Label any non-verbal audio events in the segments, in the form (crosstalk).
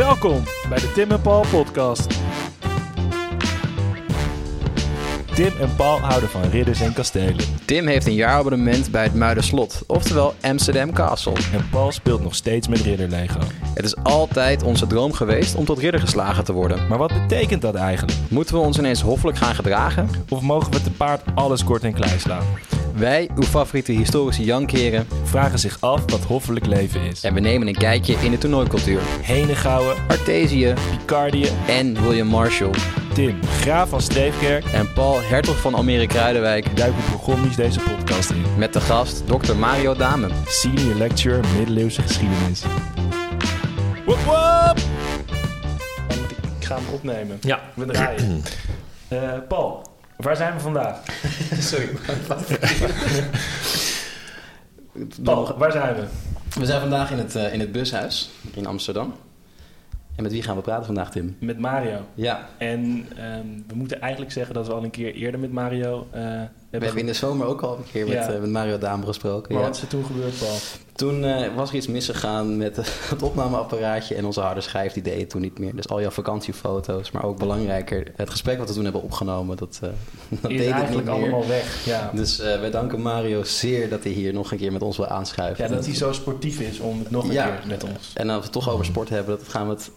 Welkom bij de Tim en Paul podcast. Tim en Paul houden van ridders en kastelen. Tim heeft een jaarabonnement bij het Muiderslot, oftewel Amsterdam Castle. En Paul speelt nog steeds met ridderlego. Het is altijd onze droom geweest om tot ridder geslagen te worden. Maar wat betekent dat eigenlijk? Moeten we ons ineens hoffelijk gaan gedragen? Of mogen we te paard alles kort en klein slaan? Wij, uw favoriete historische jankheren, Vragen zich af wat hoffelijk leven is. en we nemen een kijkje in de toernooicultuur. Henegouwen, Artesië Picardië, en William Marshall. Tim, graaf van Streefkerk... En Paul, hertog van Almere Kruidenwijk, duiken Bourgondisch deze podcast in. met de gast Dr. Mario Dame. Senior Lecturer Middeleeuwse Geschiedenis. Wop wop! Ik ga hem opnemen. Ja. We draaien. (clears throat) Eh, Paul, waar zijn we vandaag? (laughs) Sorry. (laughs) Paul, waar zijn we? We zijn vandaag in het, eh, in het bushuis in Amsterdam. En met wie gaan we praten vandaag, Tim? Met Mario. Ja, En ehm, we moeten eigenlijk zeggen dat we al een keer eerder met Mario eh, we hebben in de zomer ook al een keer met, Ja. eh, met Mario Dame gesproken. Maar ja. wat is er toen gebeurd, Paul? Toen eh, was er iets misgegaan met eh, (laughs) het opnameapparaatje en onze harde schijf, die deed het toen niet meer. Dus al jouw vakantiefoto's, maar ook belangrijker, het gesprek wat we toen hebben opgenomen, dat, eh (laughs) dat deed het eigenlijk niet meer. allemaal weg. Ja. Dus wij danken Mario zeer dat hij hier nog een keer met ons wil aanschuiven. ja, dat hij zo sportief is om het nog een keer met ons. En als we het toch over sport hebben, dat gaan we het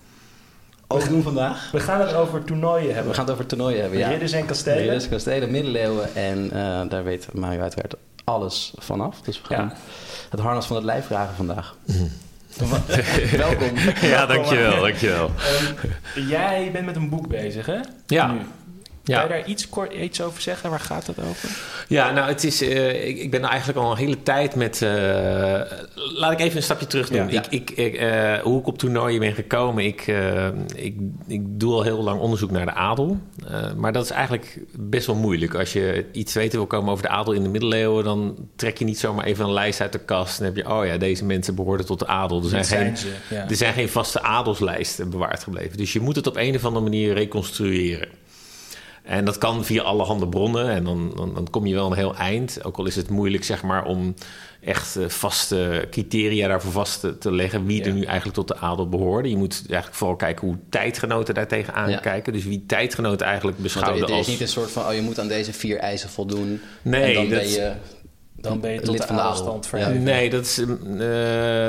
ook doen vandaag. We gaan het over toernooien hebben. We gaan het over toernooien hebben, ja. Ridders en kastelen. Ridders, kastelen, middeleeuwen en eh, daar weet Mario uiteraard alles vanaf. Dus we gaan Ja. het harnas van het lijf vragen vandaag. (laughs) Welkom. Ja, dankjewel, dankjewel. Ehm, jij bent met een boek bezig, hè? Ja. Nu. Ja. Kan je daar iets kort iets over zeggen? Waar gaat het over? Ja, nou, het is, eh, ik, ik ben eigenlijk al een hele tijd met... eh, laat ik even een stapje terug doen. Ja. Ik, ik, ik, eh, hoe ik op toernooien ben gekomen... Ik, ik, ik doe al heel lang onderzoek naar de adel. Maar dat is eigenlijk best wel moeilijk. Als je iets weten wil komen over de adel in de middeleeuwen... dan trek je niet zomaar even een lijst uit de kast... en heb je, oh ja, deze mensen behoorden tot de adel. Er zijn, geen, zijn ze, ja. er zijn geen vaste adelslijsten bewaard gebleven. Dus je moet het op een of andere manier reconstrueren. En dat kan via allerhande bronnen. En dan, dan, dan kom je wel een heel eind. Ook al is het moeilijk, zeg maar, om echt eh, vaste criteria daarvoor vast te, te leggen. Wie Ja. er nu eigenlijk tot de adel behoorde. Je moet eigenlijk vooral kijken hoe tijdgenoten daar tegenaan Ja. Dus wie tijdgenoten eigenlijk beschouwden er is als... niet een soort van, oh je moet aan deze vier eisen voldoen. Nee, en dan dat- ben je, Dan ben je tot lid van de adel. adelstand verheven. Nee, dat is, eh,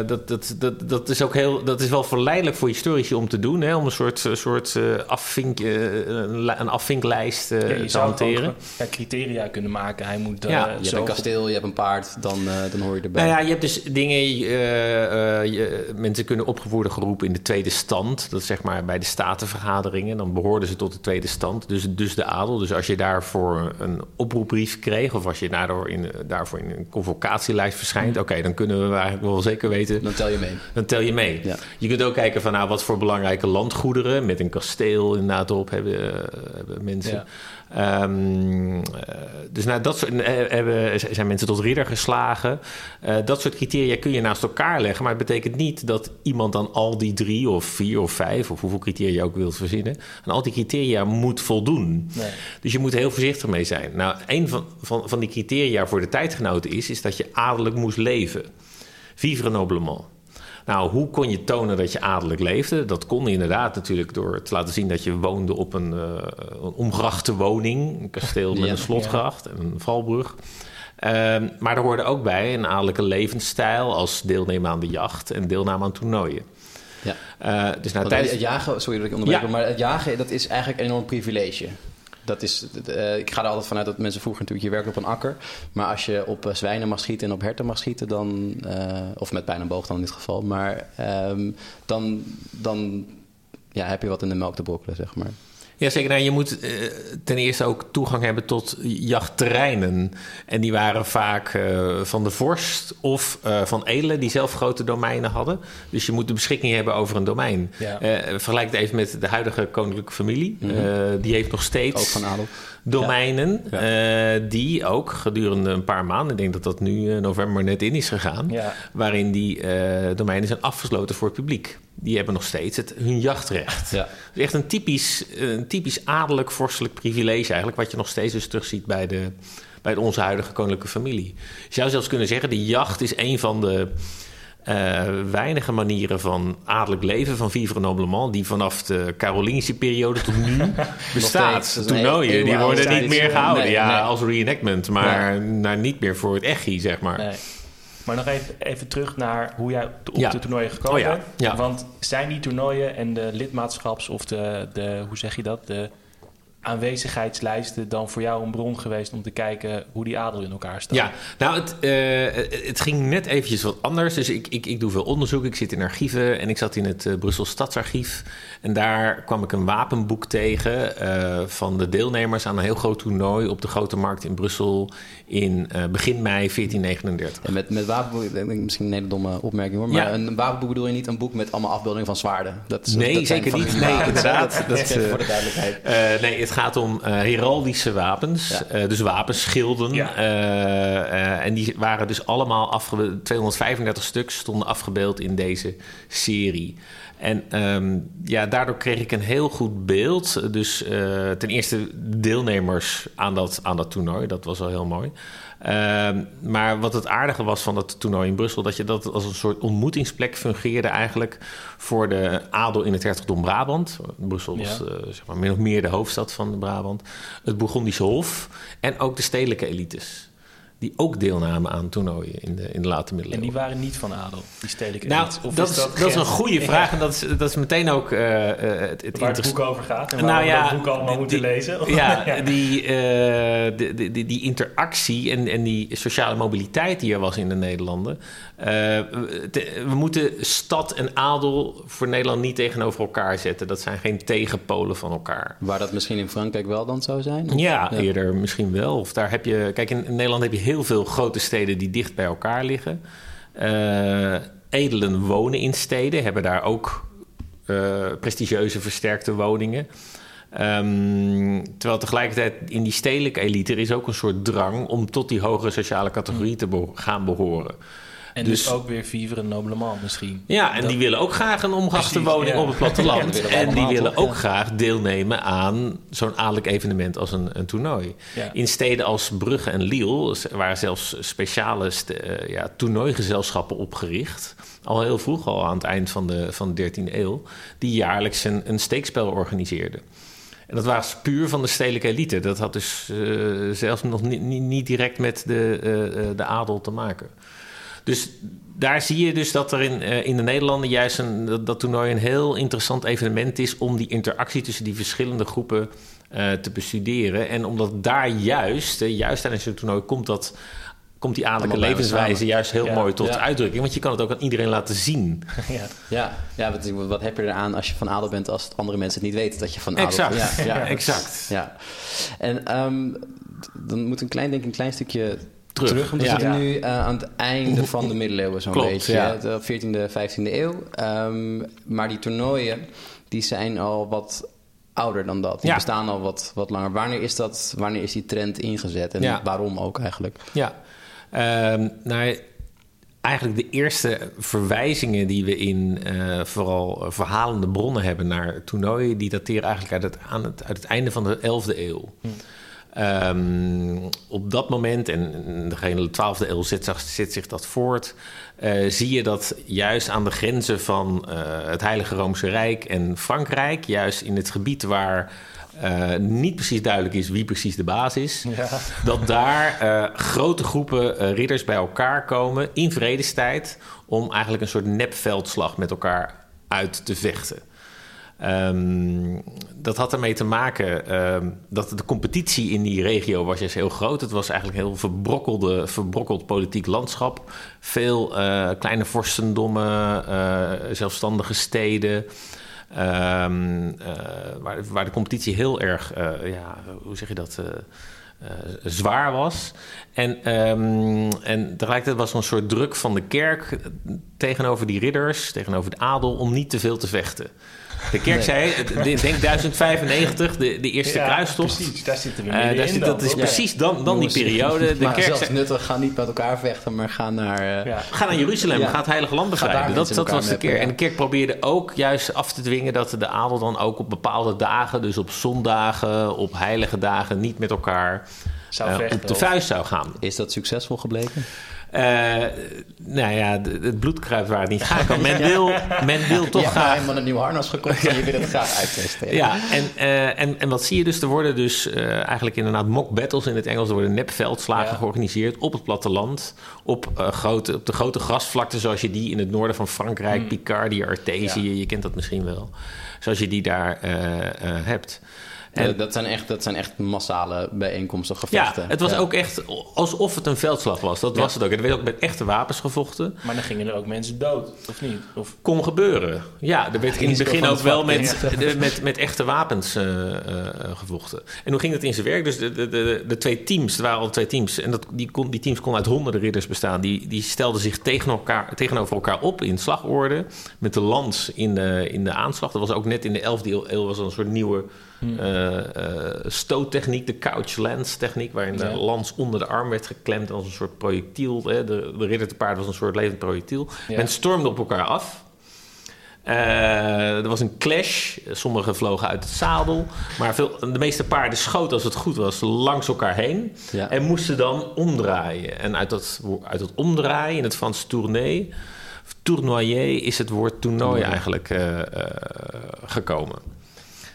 dat, dat, dat, dat is ook heel. Dat is wel verleidelijk voor historici om te doen. Hè? Om een soort, eh, soort eh, afvink, eh, een, li- een afvinklijst Ja, je te hanteren. gewoon, criteria kunnen maken. Hij moet Ja, je hebt een kasteel, je hebt een paard, dan, eh, dan hoor je erbij. Nou ja, je hebt dus dingen. eh, eh, je- mensen kunnen opgevoerd worden geroepen in de tweede stand. Dat is zeg maar bij de statenvergaderingen. Dan behoorden ze tot de tweede stand. Dus, dus de adel. Dus als je daarvoor een oproepbrief kreeg. of als je daardoor in, daarvoor in een convocatielijst verschijnt. oké, dan kunnen we eigenlijk wel zeker weten. Dan tel je mee. Dan tel je mee. Ja. Je kunt ook kijken van nou, wat voor belangrijke landgoederen met een kasteel inderdaad op hebben, eh, hebben mensen. Ehm, eh, dus nou, dat soort, eh, hebben, zijn mensen tot ridder geslagen. Eh, dat soort criteria kun je naast elkaar leggen. Maar het betekent niet dat iemand dan al die drie of vier of vijf... of hoeveel criteria je ook wilt verzinnen... aan al die criteria moet voldoen. Nee. Dus je moet er heel voorzichtig mee zijn. Nou, een van, van, van die criteria voor de tijdgenoten is... is dat je adellijk moest leven. Vivre noblement. Nou, hoe kon je tonen dat je adellijk leefde? Dat kon inderdaad natuurlijk door te laten zien dat je woonde op een, eh, een omgrachte woning. Een kasteel met Ja, een slotgracht en een valbrug. Ehm, maar er hoorde ook bij een adellijke levensstijl als deelnemen aan de jacht en deelname aan toernooien. Ja. Eh, dus nou, tijdens... het jagen, sorry dat ik onderbreek, Ja. maar het jagen dat is eigenlijk een enorm privilege. Dat is, eh, ik ga er altijd vanuit dat mensen vroeger natuurlijk, je werkt op een akker. Maar als je op eh, zwijnen mag schieten en op herten mag schieten, dan, eh, of met pijn en boog dan in dit geval, maar ehm, dan, dan ja, heb je wat in de melk te brokkelen, zeg maar. Ja, zeker. Nou, je moet eh, ten eerste ook toegang hebben tot jachtterreinen. En die waren vaak eh, van de vorst of eh, van edelen die zelf grote domeinen hadden. Dus je moet de beschikking hebben over een domein. Ja. Vergelijk het even met de huidige koninklijke familie. Mhm. Die heeft nog steeds Ook van adel. Domeinen Ja. eh, die ook gedurende een paar maanden, ik denk dat dat nu eh, november net in is gegaan, Ja. waarin die eh, domeinen zijn afgesloten voor het publiek. Die hebben nog steeds het, hun jachtrecht. Ja. Dus echt een typisch, een typisch adellijk vorstelijk privilege eigenlijk, wat je nog steeds dus terugziet bij, de, bij onze huidige koninklijke familie. Je zou zelfs kunnen zeggen, de jacht is een van de weinige manieren van adellijk leven van vivre noblement... die vanaf de Carolingische periode tot nu (laughs) bestaat. Toernooien, die worden niet meer gehouden. Nee, ja, nee. als reenactment, maar naar, niet meer voor het echi, zeg maar. Maar nog even, even terug naar hoe jij op Ja. de toernooien gekomen Oh ja, bent. ja. Want zijn die toernooien en de lidmaatschaps of de, de, hoe zeg je dat, de aanwezigheidslijsten dan voor jou een bron geweest om te kijken hoe die adel in elkaar staat? Ja, nou, het, eh, het ging net eventjes wat anders. Dus ik, ik, ik doe veel onderzoek. Ik zit in archieven en ik zat in het eh, Brussel Stadsarchief. En daar kwam ik een wapenboek tegen eh, van de deelnemers aan een heel groot toernooi op de Grote Markt in Brussel in eh, begin mei 1439. En met, met wapenboek, ik denk misschien een hele domme opmerking hoor. Maar Ja. een wapenboek bedoel je niet een boek met allemaal afbeeldingen van zwaarden? Dat is, Nee, dat zeker niet. Nee, inderdaad. (laughs) Dat, voor de duidelijkheid. Eh, nee, het gaat om eh, heraldische wapens. Ja. Eh, dus wapenschilden. Ja. Eh, en die waren dus allemaal afgebeeld. 235 stuks stonden afgebeeld in deze serie. En ehm, ja, daardoor kreeg ik een heel goed beeld. Dus ten eerste deelnemers aan dat, aan dat toernooi. Dat was wel heel mooi. Ehm, maar wat het aardige was van dat toernooi in Brussel... dat je dat als een soort ontmoetingsplek fungeerde eigenlijk... voor de adel in het hertogdom Brabant. Brussel was Ja. eh, zeg maar min of meer de hoofdstad van de Brabant. Het Bourgondische Hof en ook de stedelijke elites. Die ook deelnamen aan toernooien in de, in de late En middeleeuwen. die waren niet van adel, die stedelijke Nou? Of dat is, dat is een goede vraag. En dat is, dat is meteen ook eh, eh, het, het Waar het boek over gaat en Nou waar we ja, dat boek allemaal die- moeten die- lezen. (laughs) (laughs) Ja, die, eh, de, de, die, die interactie en, en die sociale mobiliteit die er was in de Nederlanden. Eh, te- we moeten stad en adel voor Nederland niet tegenover elkaar zetten. Dat zijn geen tegenpolen van elkaar. Waar dat misschien in Frankrijk wel dan zou zijn? Of- Ja, eerder misschien wel. Of daar heb je, kijk, in Nederland heb je heel veel grote steden die dicht bij elkaar liggen. Eh, edelen wonen in steden, hebben daar ook eh, prestigieuze versterkte woningen. Ehm, terwijl tegelijkertijd in die stedelijke elite er is ook een soort drang om tot die hogere sociale categorie te gaan behoren. En dus, Dus- ook weer vivre noblement misschien. Ja, en Dat- die willen ook graag een omgrachte Precies, woning ja. op het platteland. (laughs) en die willen ook Ja. graag deelnemen aan zo'n adellijk evenement als een, een toernooi. In steden als Brugge en Lille waren zelfs speciale eh, ja, toernooigezelschappen opgericht. Al heel vroeg, al aan het eind van de, van de 13e eeuw. Die jaarlijks een, een steekspel organiseerden. En dat was puur van de stedelijke elite. Dat had dus eh, zelfs nog niet, niet, niet direct met de, eh, de adel te maken. Dus daar zie je dus dat er in, eh, in de Nederlanden juist een, dat, dat toernooi een heel interessant evenement is om die interactie tussen die verschillende groepen eh, te bestuderen. En omdat daar juist, eh, juist tijdens zo'n toernooi, komt dat. Komt die adellijke levenswijze samen. juist heel Ja, mooi tot ja. uitdrukking. Want je kan het ook aan iedereen laten zien. (laughs) ja. Ja, ja wat, wat heb je eraan als je van adel bent als andere mensen het niet weten dat je van adel Exact. bent? Ja, ja. (laughs) Exact. ja. En ehm, dan moet een klein, denk ik, een klein stukje Terug. terug. want we Ja. zitten nu eh, aan het einde van de middeleeuwen zo'n beetje. De 14e, 15e eeuw. Ehm, maar die toernooien, die zijn al wat ouder dan dat. Die Ja. bestaan al wat, wat langer. Wanneer is, dat, wanneer is die trend ingezet? En Ja. waarom ook eigenlijk? Ja, Ehm, nou, eigenlijk de eerste verwijzingen die we in eh, vooral verhalende bronnen hebben naar toernooien, die dateren eigenlijk uit het, aan het, uit het einde van de 11e eeuw. Ehm, op dat moment, en in de hele 12e eeuw zet, zich- zet zich dat voort, eh, zie je dat juist aan de grenzen van eh, het Heilige Roomse Rijk en Frankrijk, juist in het gebied waar eh, niet precies duidelijk is wie precies de baas is, Ja. dat daar grote groepen ridders bij elkaar komen in vredestijd om eigenlijk een soort nepveldslag met elkaar uit te vechten. Ehm, dat had ermee te maken ehm, dat de competitie in die regio was juist heel groot. Het was eigenlijk een heel verbrokkelde, verbrokkeld politiek landschap. Veel eh, kleine vorstendommen, eh, zelfstandige steden. Ehm, eh, waar, waar de competitie heel erg, ja, hoe zeg je dat, zwaar was. En, ehm, en tegelijkertijd was er een soort druk van de kerk tegenover die ridders, tegenover de adel, om niet te veel te vechten. De kerk zei, ik denk 1095, de, de eerste Ja, kruistocht. Precies, daar zitten we Eh, zit, dan, dat is precies dan, dan die periode. De maar kerk zelfs zei, nuttig, ga niet met elkaar vechten, maar ga naar... eh, Ja. Ga naar Jeruzalem, ga het Heilige Land bevrijden. Dat, dat was de keer. En de kerk probeerde ook juist af te dwingen dat de adel dan ook op bepaalde dagen, dus op zondagen, op heilige dagen, niet met elkaar Zou vechten, op de vuist zou gaan. Is dat succesvol gebleken? Eh, nou ja, het bloed kruipt waar het niet kan. (laughs) Men wil, men wil toch je hebt nou graag... helemaal een nieuw harnas gekocht (laughs) en je wil het graag uittesten. Ja, en, eh, en, en wat zie je dus? Er worden dus eh, eigenlijk inderdaad mock battles in het Engels. Er worden nepveldslagen Ja. georganiseerd op het platteland. Op, grote, op de grote grasvlakten zoals je die in het noorden van Frankrijk... Hmm. Picardie, Artesië, je kent dat misschien wel. Zoals je die daar hebt. En- Eh, dat, zijn echt, dat zijn echt massale bijeenkomsten, ja, gevechten. het was Ja. ook echt alsof het een veldslag was. Dat Ja. was het ook. Er werd ook met echte wapens gevochten. Maar dan gingen er ook mensen dood, of niet? Of, kon gebeuren. Ja, er werd in het begin ook wel met, met, met echte wapens eh, eh, gevochten. En hoe ging het in zijn werk? Dus de, de, de, de twee teams, er waren al twee teams... en dat, die, kon, die teams konden uit honderden ridders bestaan... die, die stelden zich tegen elkaar, tegenover elkaar op in slagorde... met de lans in de, in de aanslag. Dat was ook net in de 11e eeuw, was een soort nieuwe... eh, eh, stoottechniek, de couch lance techniek, waarin de Ja. lans onder de arm werd geklemd als een soort projectiel. Hè. De, de ridder te paard was een soort levend projectiel. Ja. Men stormde op elkaar af. Eh, er was een clash. Sommigen vlogen uit het zadel. Maar veel, de meeste paarden schoten, als het goed was, langs elkaar heen. Ja. En moesten dan omdraaien. En uit dat, uit dat omdraaien, in het Frans tournee... of tournoyer, is het woord toernooi eigenlijk eh, eh, gekomen.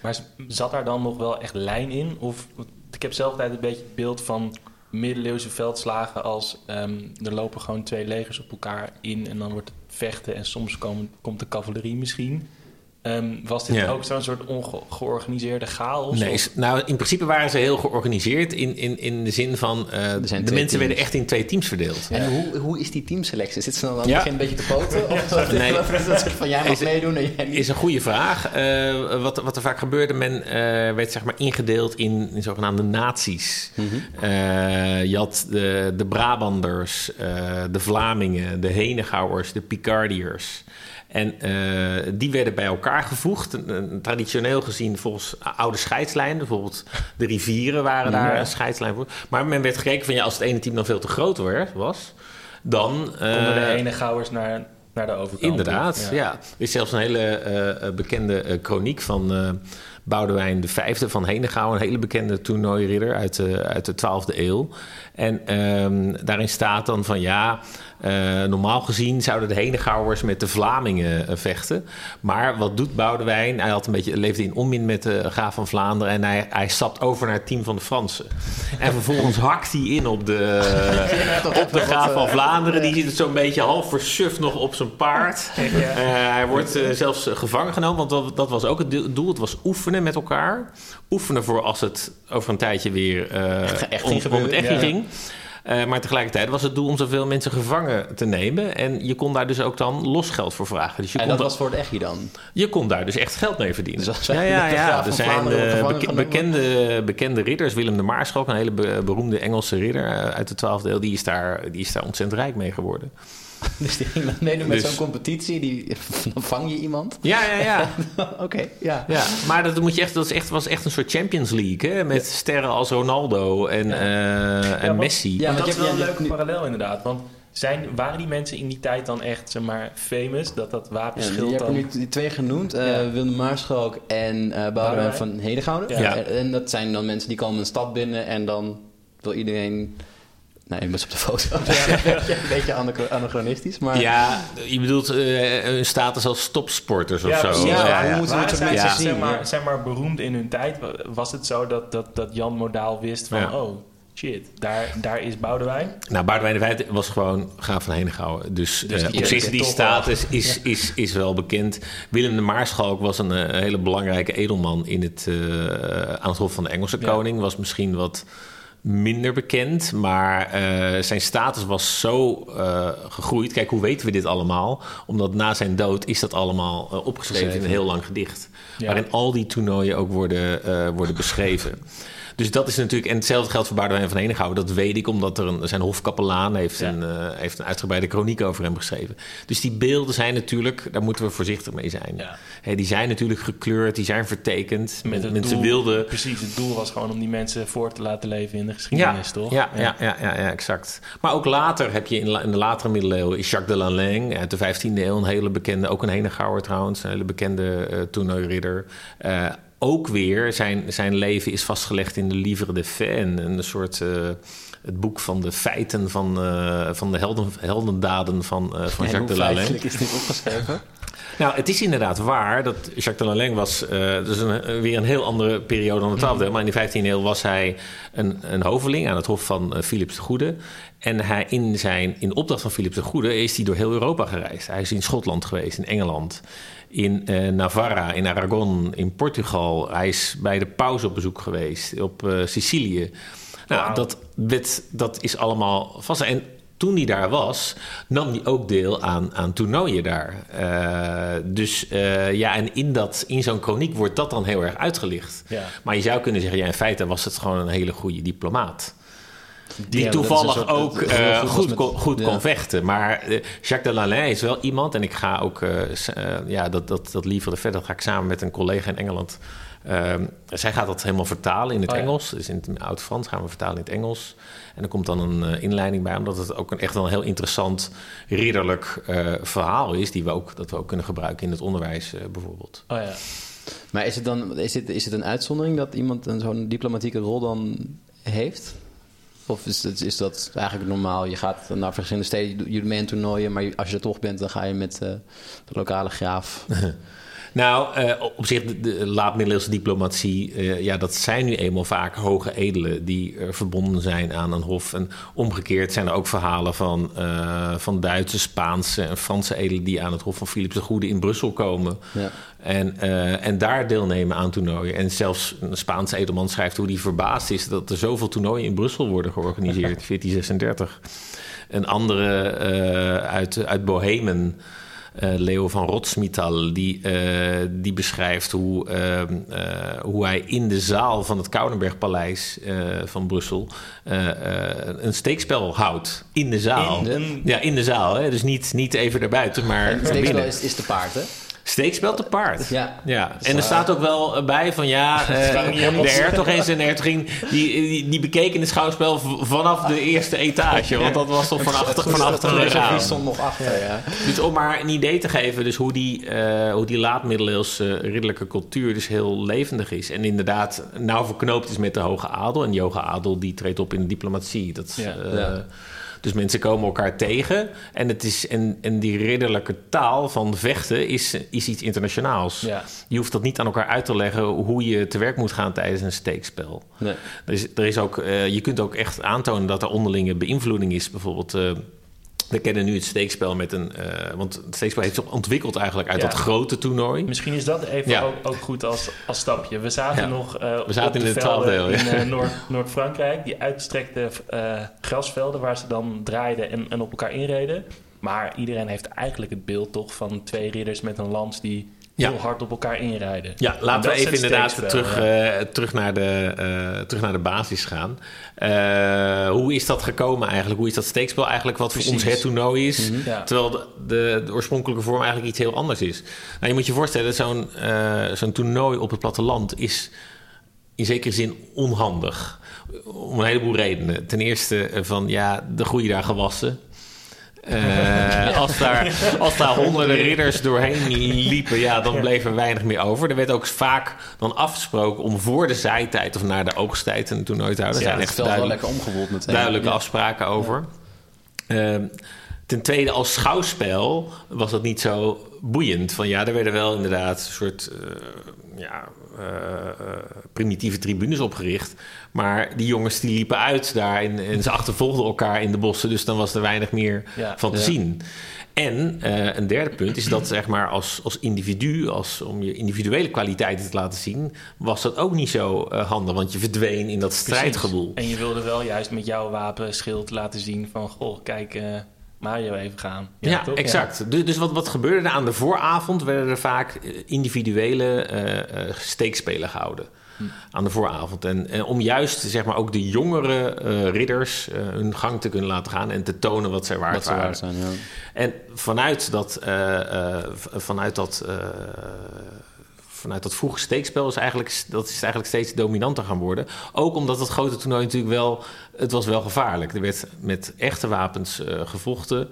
Maar zat daar dan nog wel echt lijn in? Of, ik heb zelf altijd een beetje het beeld van middeleeuwse veldslagen als... ehm, er lopen gewoon twee legers op elkaar in en dan wordt het vechten... en soms komen, komt de cavalerie misschien... Ehm, was dit Ja. ook zo'n soort ongeorganiseerde chaos? Nee, Of- nou, in principe waren ze heel georganiseerd in, in, in de zin van... eh, de zijn mensen teams. werden echt in twee teams verdeeld. En hoe, hoe is die teamselectie? Zit ze dan aan het Ja. begin een beetje te poten? (laughs) Of Nee. dat soort van jij mag Is- meedoen en jij niet? Is een goede vraag. Eh, wat, wat er vaak gebeurde, men eh, werd zeg maar ingedeeld in, in zogenaamde naties. Eh, je had de, de Brabanders, eh, de Vlamingen, de Henegouwers, de Picardiërs. En eh, die werden bij elkaar gevoegd. Traditioneel gezien volgens oude scheidslijnen. Bijvoorbeeld de rivieren waren daar Ja. een scheidslijn voor. Maar men werd gekeken van ja, als het ene team dan veel te groot werd- was... Dan, konden de ene gouwers naar, naar de overkant? Inderdaad, ja. Er is zelfs een hele eh, bekende kroniek van Boudewijn V van Henegouw. Een hele bekende toernooiridder uit de, uit de 12e eeuw. En ehm, daarin staat dan van ja... eh, normaal gezien zouden de Henegouwers met de Vlamingen eh, vechten. Maar wat doet Boudewijn? Hij had een beetje, leefde in onmin met de graaf van Vlaanderen... en hij, hij stapt over naar het team van de Fransen. En vervolgens hakt hij in op de, (laughs) op de graaf van Vlaanderen. Die zit het zo'n beetje half versuft nog op zijn paard. (laughs) Eh, hij wordt zelfs gevangen genomen, want dat, dat was ook het do- doel. Het was oefenen met elkaar. Oefenen voor als het over een tijdje weer eh, echt om, om het echt ja. ging. Eh, maar tegelijkertijd was het doel om zoveel mensen gevangen te nemen. En je kon daar dus ook dan losgeld voor vragen. Dus je, En kon, dat da- was voor het echi dan. je kon daar dus echt geld mee verdienen. Dus ja, ja, ja. Er zijn eh, beke- bekende, bekende ridders. Willem de Maarschalk, een hele be- beroemde Engelse ridder eh, uit de 12e eeuw. Die is, daar, die is daar ontzettend rijk mee geworden. (laughs) Dus die ging dan meedoen met Dus- zo'n competitie. Die, (laughs) dan vang je iemand. Ja, ja, ja. (laughs) Oké, ja. Ja, maar dat, moet je echt, dat is echt, was echt een soort Champions League. Hè? Met sterren als Ronaldo en, eh, en want- Messi. Ja, dat je is hebt- wel een leuke nu- parallel inderdaad. Want zijn, waren die mensen in die tijd dan echt, zeg maar, famous? Dat dat Ja, je wapenschild hebt er nu die twee genoemd, eh Ja. Willem Maarschalk en eh Boudewijn Boudewijn. van Hedegouden. Ja. En, en dat zijn dan mensen die komen een stad binnen en dan wil iedereen... Nee, ik was op de foto. (laughs) een beetje anachro- anachronistisch, maar... Ja, je bedoelt eh, een status als topsporters of Ja, zo. precies. Ja, Ja, hoe ja. moeten we mensen zeg, zien? maar, ja. zeg maar beroemd in hun tijd? Was het zo dat, dat, dat Jan Modaal wist van... Ja. oh, shit, daar, daar is Boudewijn? Nou, Boudewijn de Wijt was gewoon graaf van Henegouwen. Dus, Dus eh, die op zich kent die toch status is, is, is wel bekend. Willem de Maarschalk was een eh, hele belangrijke edelman in het, eh, aan het hof van de Engelse Ja. koning. Was misschien wat minder bekend, maar eh, zijn status was zo eh, gegroeid. Kijk, hoe weten we dit allemaal? Omdat na zijn dood is dat allemaal eh, opgeschreven in een heel lang gedicht. Ja. Waarin al die toernooien ook worden, worden beschreven. Dus dat is natuurlijk, en hetzelfde geldt voor Boudewijn van Henegouwen. Dat weet ik, omdat er een, zijn hofkapelaan heeft, Ja. een, eh, heeft een uitgebreide kroniek over hem geschreven. Dus die beelden zijn natuurlijk, daar moeten we voorzichtig mee zijn. Ja. Die zijn natuurlijk gekleurd, die zijn vertekend. Met het Mensen doel- wilden Precies, het doel was gewoon om die mensen voor te laten leven in de geschiedenis, toch? Ja, ja. Ja, ja, ja, exact. Maar ook later heb je in, de latere middeleeuwen... is Jacques de Lalaing uit de 15e eeuw een hele bekende... ook een Henegouwer trouwens, een hele bekende eh toernooiridder... Eh, ook weer, zijn, zijn leven is vastgelegd in de Livre de Fait... een, een soort eh, het boek van de feiten van, eh, van de helden, heldendaden van, uh, van Jacques hoe de Lalaing. feitelijk is dit opgeschreven? Nou, het is inderdaad waar dat Jacques de Lalaing was... eh dus een, weer een heel andere periode dan de 12e eeuw. Maar in de 15e eeuw was hij een, een hoveling aan het hof van eh, Philips de Goede. En hij in, zijn, in opdracht van Philips de Goede is hij door heel Europa gereisd. Hij is in Schotland geweest, in Engeland, in eh, Navarra, in Aragon, in Portugal. Hij is bij de paus op bezoek geweest, op eh, Sicilië. Nou, dat, dat, dat is allemaal vast. En toen hij daar was, nam hij ook deel aan, aan toernooien daar. Eh, dus ja, en in, dat, in zo'n chroniek wordt dat dan heel erg uitgelicht. Ja. Maar je zou kunnen zeggen, ja, in feite was het gewoon een hele goede diplomaat. Die Ja, toevallig soort- ook eh, goed was goed, met- kon, goed ja. kon vechten. Maar eh, Jacques de Lalain is wel iemand, en ik ga ook, eh, ja, dat, dat, dat liever verder, dat ga ik samen met een collega in Engeland. Ehm, zij gaat dat helemaal vertalen in het Oh ja. Engels. Dus in het Oud-Frans gaan we vertalen in het Engels. En er komt dan een eh, inleiding bij, omdat het ook een, echt wel een heel interessant ridderlijk eh, verhaal is, die we ook, dat we ook kunnen gebruiken in het onderwijs eh, bijvoorbeeld. Oh ja. Maar is het dan is het, is het een uitzondering dat iemand een zo'n diplomatieke rol dan heeft? Of is, het, is dat eigenlijk normaal? Je gaat naar verschillende steden, doet mee toernooien, maar als je er toch bent, dan ga je met eh, de lokale graaf. (laughs) Nou, eh, op zich, de, de laat-middeleeuwse diplomatie, eh, ja, dat zijn nu eenmaal vaak hoge edelen die verbonden zijn aan een hof. En omgekeerd zijn er ook verhalen van, eh, van Duitse, Spaanse en Franse edelen die aan het hof van Philips de Goede in Brussel komen. Ja. En, en daar deelnemen aan toernooien. En zelfs een Spaanse edelman schrijft hoe hij verbaasd is dat er zoveel toernooien in Brussel worden georganiseerd, (laughs) 1436. Een andere uit, uit Bohemen. Eh, Leo van Rotsmital, die, eh, die beschrijft hoe, ehm, eh, hoe hij in de zaal van het Koudenbergpaleis van Brussel een steekspel houdt. In de zaal. In Ja, in de zaal. Hè? Dus niet, niet even daarbuiten, maar Het steekspel binnen. is, is te paard, hè? Steekspel te paard. Ja. ja. En er staat ook wel bij van ja, eh, helemaal de hertogin en de hertogin die, die, die bekeken het schouwspel vanaf de eerste etage. Want dat was toch van achter, van achter De aan. stond nog achter, ja. Dus om maar een idee te geven, dus hoe die, eh, hoe die laat-middeleeuwse ridderlijke cultuur dus heel levendig is. En inderdaad nauw verknoopt is met de hoge adel. En die hoge adel die treedt op in de diplomatie. Dat, eh, Ja. Dus mensen komen elkaar tegen. En, het is, en, en die ridderlijke taal van vechten is, is iets internationaals. Ja. Je hoeft dat niet aan elkaar uit te leggen hoe je te werk moet gaan tijdens een steekspel. Nee. Er is, er is ook, eh, je kunt ook echt aantonen dat er onderlinge beïnvloeding is. Bijvoorbeeld, eh, we kennen nu het steekspel met een... eh, want het steekspel heeft zich ontwikkeld eigenlijk uit Ja. dat grote toernooi. Misschien is dat even Ja. ook, ook goed als, als stapje. We zaten Ja. nog eh, We zaten op in de de velden 12e eeuw, ja. in eh, Noord, Noord-Frankrijk. Die uitgestrekte grasvelden waar ze dan draaiden en, en op elkaar inreden. Maar iedereen heeft eigenlijk het beeld toch van twee ridders met een lans die Ja. heel hard op elkaar inrijden. Ja, En laten we even inderdaad terug, ja. eh, terug, naar de, eh, terug naar de basis gaan. Eh, hoe is dat gekomen eigenlijk? Hoe is dat steekspel eigenlijk wat voor ons het toernooi is? Ja. Terwijl de, de, de oorspronkelijke vorm eigenlijk iets heel anders is. Nou, je moet je voorstellen, zo'n eh, zo'n toernooi op het platteland is in zekere zin onhandig. Om een heleboel redenen. Ten eerste eh, van, ja, de groeien daar gewassen. Eh, (laughs) als, daar, als daar honderden (laughs) ridders doorheen liepen, ja, dan bleef er weinig meer over. Er werd ook vaak dan afgesproken om voor de zaaitijd of naar de oogsttijd een toernooi te houden. Er zijn echt wel lekker omgewoeld meteen. duidelijke Ja. afspraken over. Ehm, ten tweede, als schouwspel was dat niet zo boeiend. Van ja, er werden wel inderdaad een soort eh, ja, eh, eh, primitieve tribunes opgericht. Maar die jongens die liepen uit daar en, en ze achtervolgden elkaar in de bossen. Dus dan was er weinig meer Ja. van te Ja. zien. En een derde punt is dat zeg maar, als, als individu, als, om je individuele kwaliteiten te laten zien, was dat ook niet zo handig. Want je verdween in dat Precies. strijdgewoel. En je wilde wel juist met jouw wapenschild laten zien van... Goh, kijk, Mario even gaan. Ja, toch? exact. Dus, dus wat, wat gebeurde er aan de vooravond? Werden er vaak eh, individuele eh, eh, steekspelen gehouden. Hm. Aan de vooravond. En, en om juist zeg maar, ook de jongere eh, ridders eh, hun gang te kunnen laten gaan en te tonen wat zij waard Wat ze waren. waard zijn, ja. En vanuit dat, eh, eh, vanuit dat, eh, vanuit dat vroege steekspel is eigenlijk, dat is eigenlijk steeds dominanter gaan worden. Ook omdat het grote toernooi natuurlijk wel, het was wel gevaarlijk. Er werd met echte wapens eh, gevochten.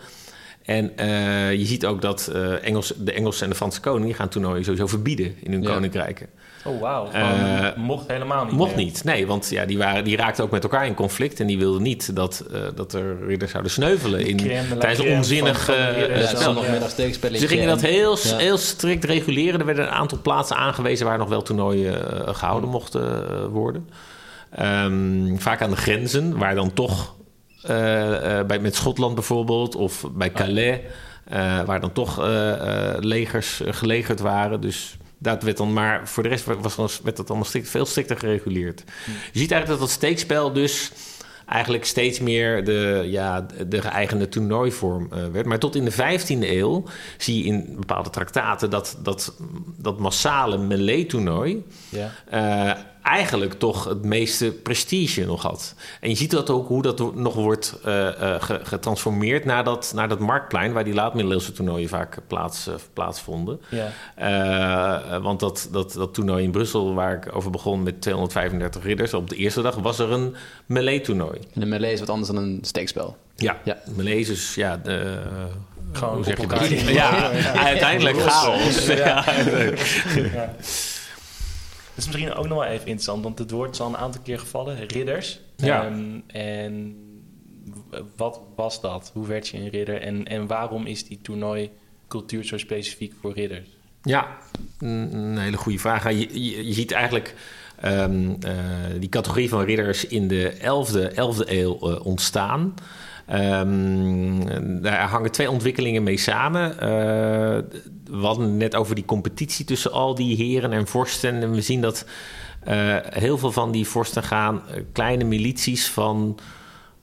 En eh, je ziet ook dat eh, Engels, de Engelse en de Franse koning die gaan toernooien sowieso verbieden in hun Ja. koninkrijken. Oh, wauw. Eh, Gewoon, mocht helemaal niet Mocht meer. niet, nee, want ja, die, waren, die raakten ook met elkaar in conflict en die wilden niet dat, eh, dat er ridders zouden sneuvelen in, tijdens een onzinnig. spel. Ze gingen dat heel, Ja. heel strikt reguleren. Er werden een aantal plaatsen aangewezen waar nog wel toernooien eh, gehouden mochten eh, worden. Ehm, vaak aan de grenzen, waar dan toch eh, eh, bij, met Schotland bijvoorbeeld of bij Calais, eh, waar dan toch eh, eh, legers gelegerd waren. Dus dat werd dan maar voor de rest was, was, werd dat allemaal strikt, veel strikter gereguleerd. Je ziet eigenlijk dat dat steekspel dus eigenlijk steeds meer de, ja, de geëigende toernooivorm eh, werd. Maar tot in de 15e eeuw zie je in bepaalde traktaten dat dat, dat massale melee-toernooi Ja. eh, eigenlijk toch het meeste prestige nog had. En je ziet dat ook hoe dat nog wordt eh, eh, ge- getransformeerd naar dat, naar dat marktplein... waar die laat-middeleeuwse toernooien vaak plaats, eh, plaatsvonden. Ja. Eh, want dat, dat, dat toernooi in Brussel, waar ik over begon met 235 ridders... op de eerste dag was er een melee-toernooi. En een melee is wat anders dan een steekspel. Ja, Ja. melee is dus, ja... De, Gewoon hoe zeg je dat? in. Ja, uiteindelijk chaos. Is misschien ook nog wel even interessant, want het woord is al een aantal keer gevallen, ridders. Ja. Ehm, en wat was dat? Hoe werd je een ridder? En, en waarom is die toernooicultuur zo specifiek voor ridders? Ja, een hele goede vraag. Je, je, je ziet eigenlijk ehm, eh, die categorie van ridders in de 11e, 11e eeuw eh, ontstaan. Ehm, daar hangen twee ontwikkelingen mee samen. Eh, we hadden het net over die competitie tussen al die heren en vorsten. En we zien dat eh, heel veel van die vorsten gaan eh, kleine milities van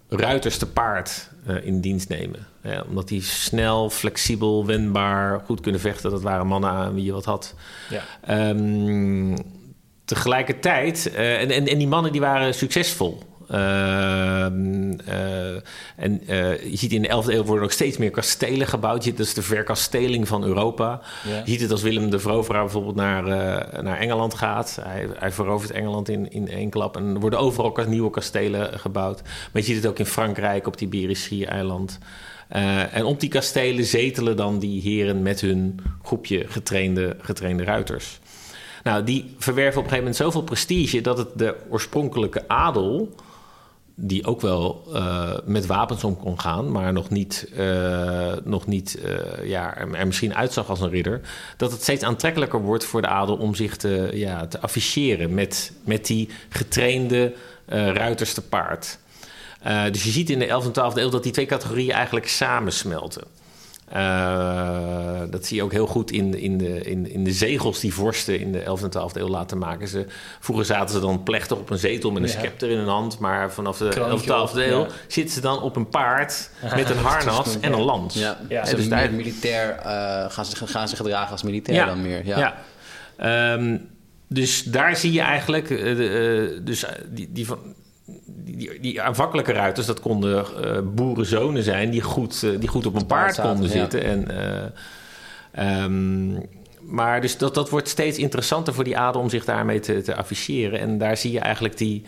ruiters te paard eh, in dienst nemen. Ja, omdat die snel, flexibel, wendbaar, goed kunnen vechten. Dat waren mannen aan wie je wat had. Ja. Ehm, tegelijkertijd, en, en, en die mannen die waren succesvol. Ehm, eh, en eh, je ziet in de 11e eeuw worden ook steeds meer kastelen gebouwd. Je- Dat is de verkasteling van Europa. Ja. Je ziet het als Willem de Veroveraar bijvoorbeeld naar, eh, naar Engeland gaat. Hij, hij verovert Engeland in, in één klap. En er worden overal nieuwe kastelen gebouwd. Maar je ziet het ook in Frankrijk op die Iberisch eiland Eh, en op die kastelen zetelen dan die heren met hun groepje getrainde, getrainde ruiters. Nou, die verwerven op een gegeven moment zoveel prestige dat het de oorspronkelijke adel, die ook wel eh, met wapens om kon gaan, maar nog niet, eh, nog niet eh, ja, er misschien uitzag als een ridder, dat het steeds aantrekkelijker wordt voor de adel om zich te, ja, te afficheren met, met die getrainde ruiters te paard. Dus je ziet in de 11e en 12e eeuw dat die twee categorieën eigenlijk samensmelten. Eh, dat zie je ook heel goed in, in, de, in, in de zegels die vorsten in de 11e en 12e eeuw laten maken. Ze, vroeger zaten ze dan plechtig op een zetel met een Ja. scepter in hun hand. Maar vanaf de 11e Kroontje en 12e eeuw ja. zitten ze dan op een paard met een (laughs) harnas en een lans. Ja, Ja, Ze dus meer daar- militair, eh, gaan, ze, gaan ze gedragen als militair Ja. dan meer. Ja. Ja. Ehm, dus daar zie je eigenlijk, eh, de, dus die, die, van, die, die, aanvakkelijke ruiters, dat konden eh, boerenzonen zijn die goed, eh, die goed op een paard konden ja. zitten. En, eh, ehm, maar dus dat, dat wordt steeds interessanter voor die adel om zich daarmee te, te afficheren. En daar zie je eigenlijk die,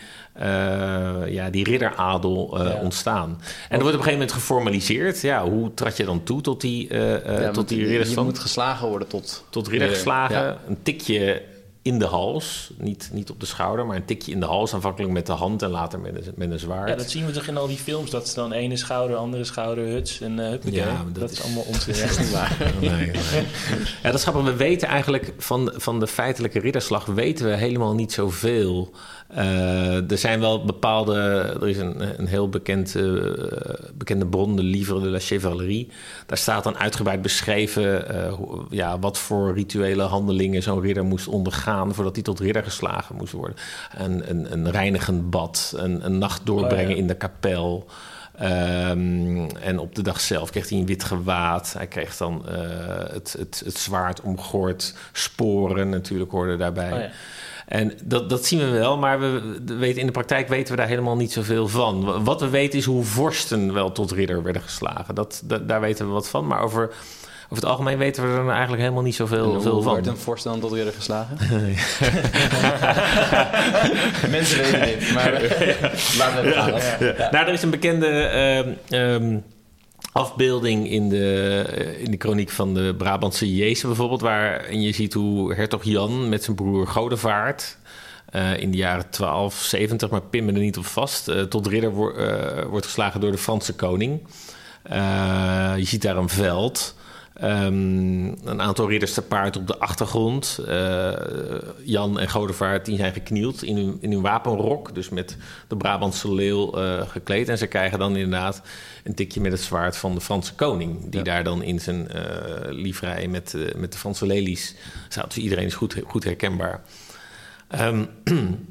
ja, die ridderadel Ja. ontstaan. En dat wordt op een gegeven moment geformaliseerd. Ja, hoe trad je dan toe tot die, eh, Ja, tot die je- moet geslagen worden tot... tot ridder ridder, geslagen. ja. Een tikje in de hals. Niet, niet op de schouder, maar een tikje in de hals. Aanvankelijk met de hand en later met een, met een zwaard. Ja, dat zien we toch in al die films, dat ze dan ene schouder, andere schouder, huts en uh, huppakee. Ja, dat, dat is is- allemaal (laughs) onzin. Dat is niet waar. Nee, nee. (laughs) Ja, dat is grappig. We weten eigenlijk van, van de feitelijke ridderslag weten we helemaal niet zoveel. Eh, er zijn wel bepaalde. Er is een, een heel bekend, eh, bekende bron, de Livre de la Chevalerie. Daar staat dan uitgebreid beschreven eh, ja, wat voor rituele handelingen zo'n ridder moest ondergaan voordat hij tot ridder geslagen moest worden. Een, een, een reinigend bad, een, een nacht doorbrengen Oh, ja. in de kapel. Ehm, en op de dag zelf kreeg hij een wit gewaad. Hij kreeg dan eh, het, het, het zwaard omgord. Sporen natuurlijk hoorden daarbij. Oh ja. En dat, dat zien we wel, maar we, we weten, in de praktijk weten we daar helemaal niet zoveel van. Wat we weten is hoe vorsten wel tot ridder werden geslagen. Dat, dat- daar weten we wat van. Maar over, over het algemeen weten we er eigenlijk helemaal niet zoveel En veel van. wordt een vorst dan tot ridder geslagen? (laughs) (laughs) Mensen weten dit, maar laten we het gaan. Ja. Nou, er is een bekende ehm, ehm, afbeelding in de, eh, in de kroniek van de Brabantse Jezus bijvoorbeeld... waarin je ziet hoe hertog Jan met zijn broer Godevaart... Uh, in de jaren 1270, maar pin me er niet op vast... Uh, tot ridder wo uh, wordt geslagen door de Franse koning. je ziet daar een veld... Um, een aantal ridders te paard op de achtergrond. Uh, Jan en Godevaart die zijn geknield in hun, in hun wapenrok. Dus met de Brabantse leeuw uh, gekleed. En ze krijgen dan inderdaad een tikje met het zwaard van de Franse koning. Die ja. daar dan in zijn uh, livrei met, met de Franse lelies staat. Dus iedereen is goed, goed herkenbaar. Um, (clears throat)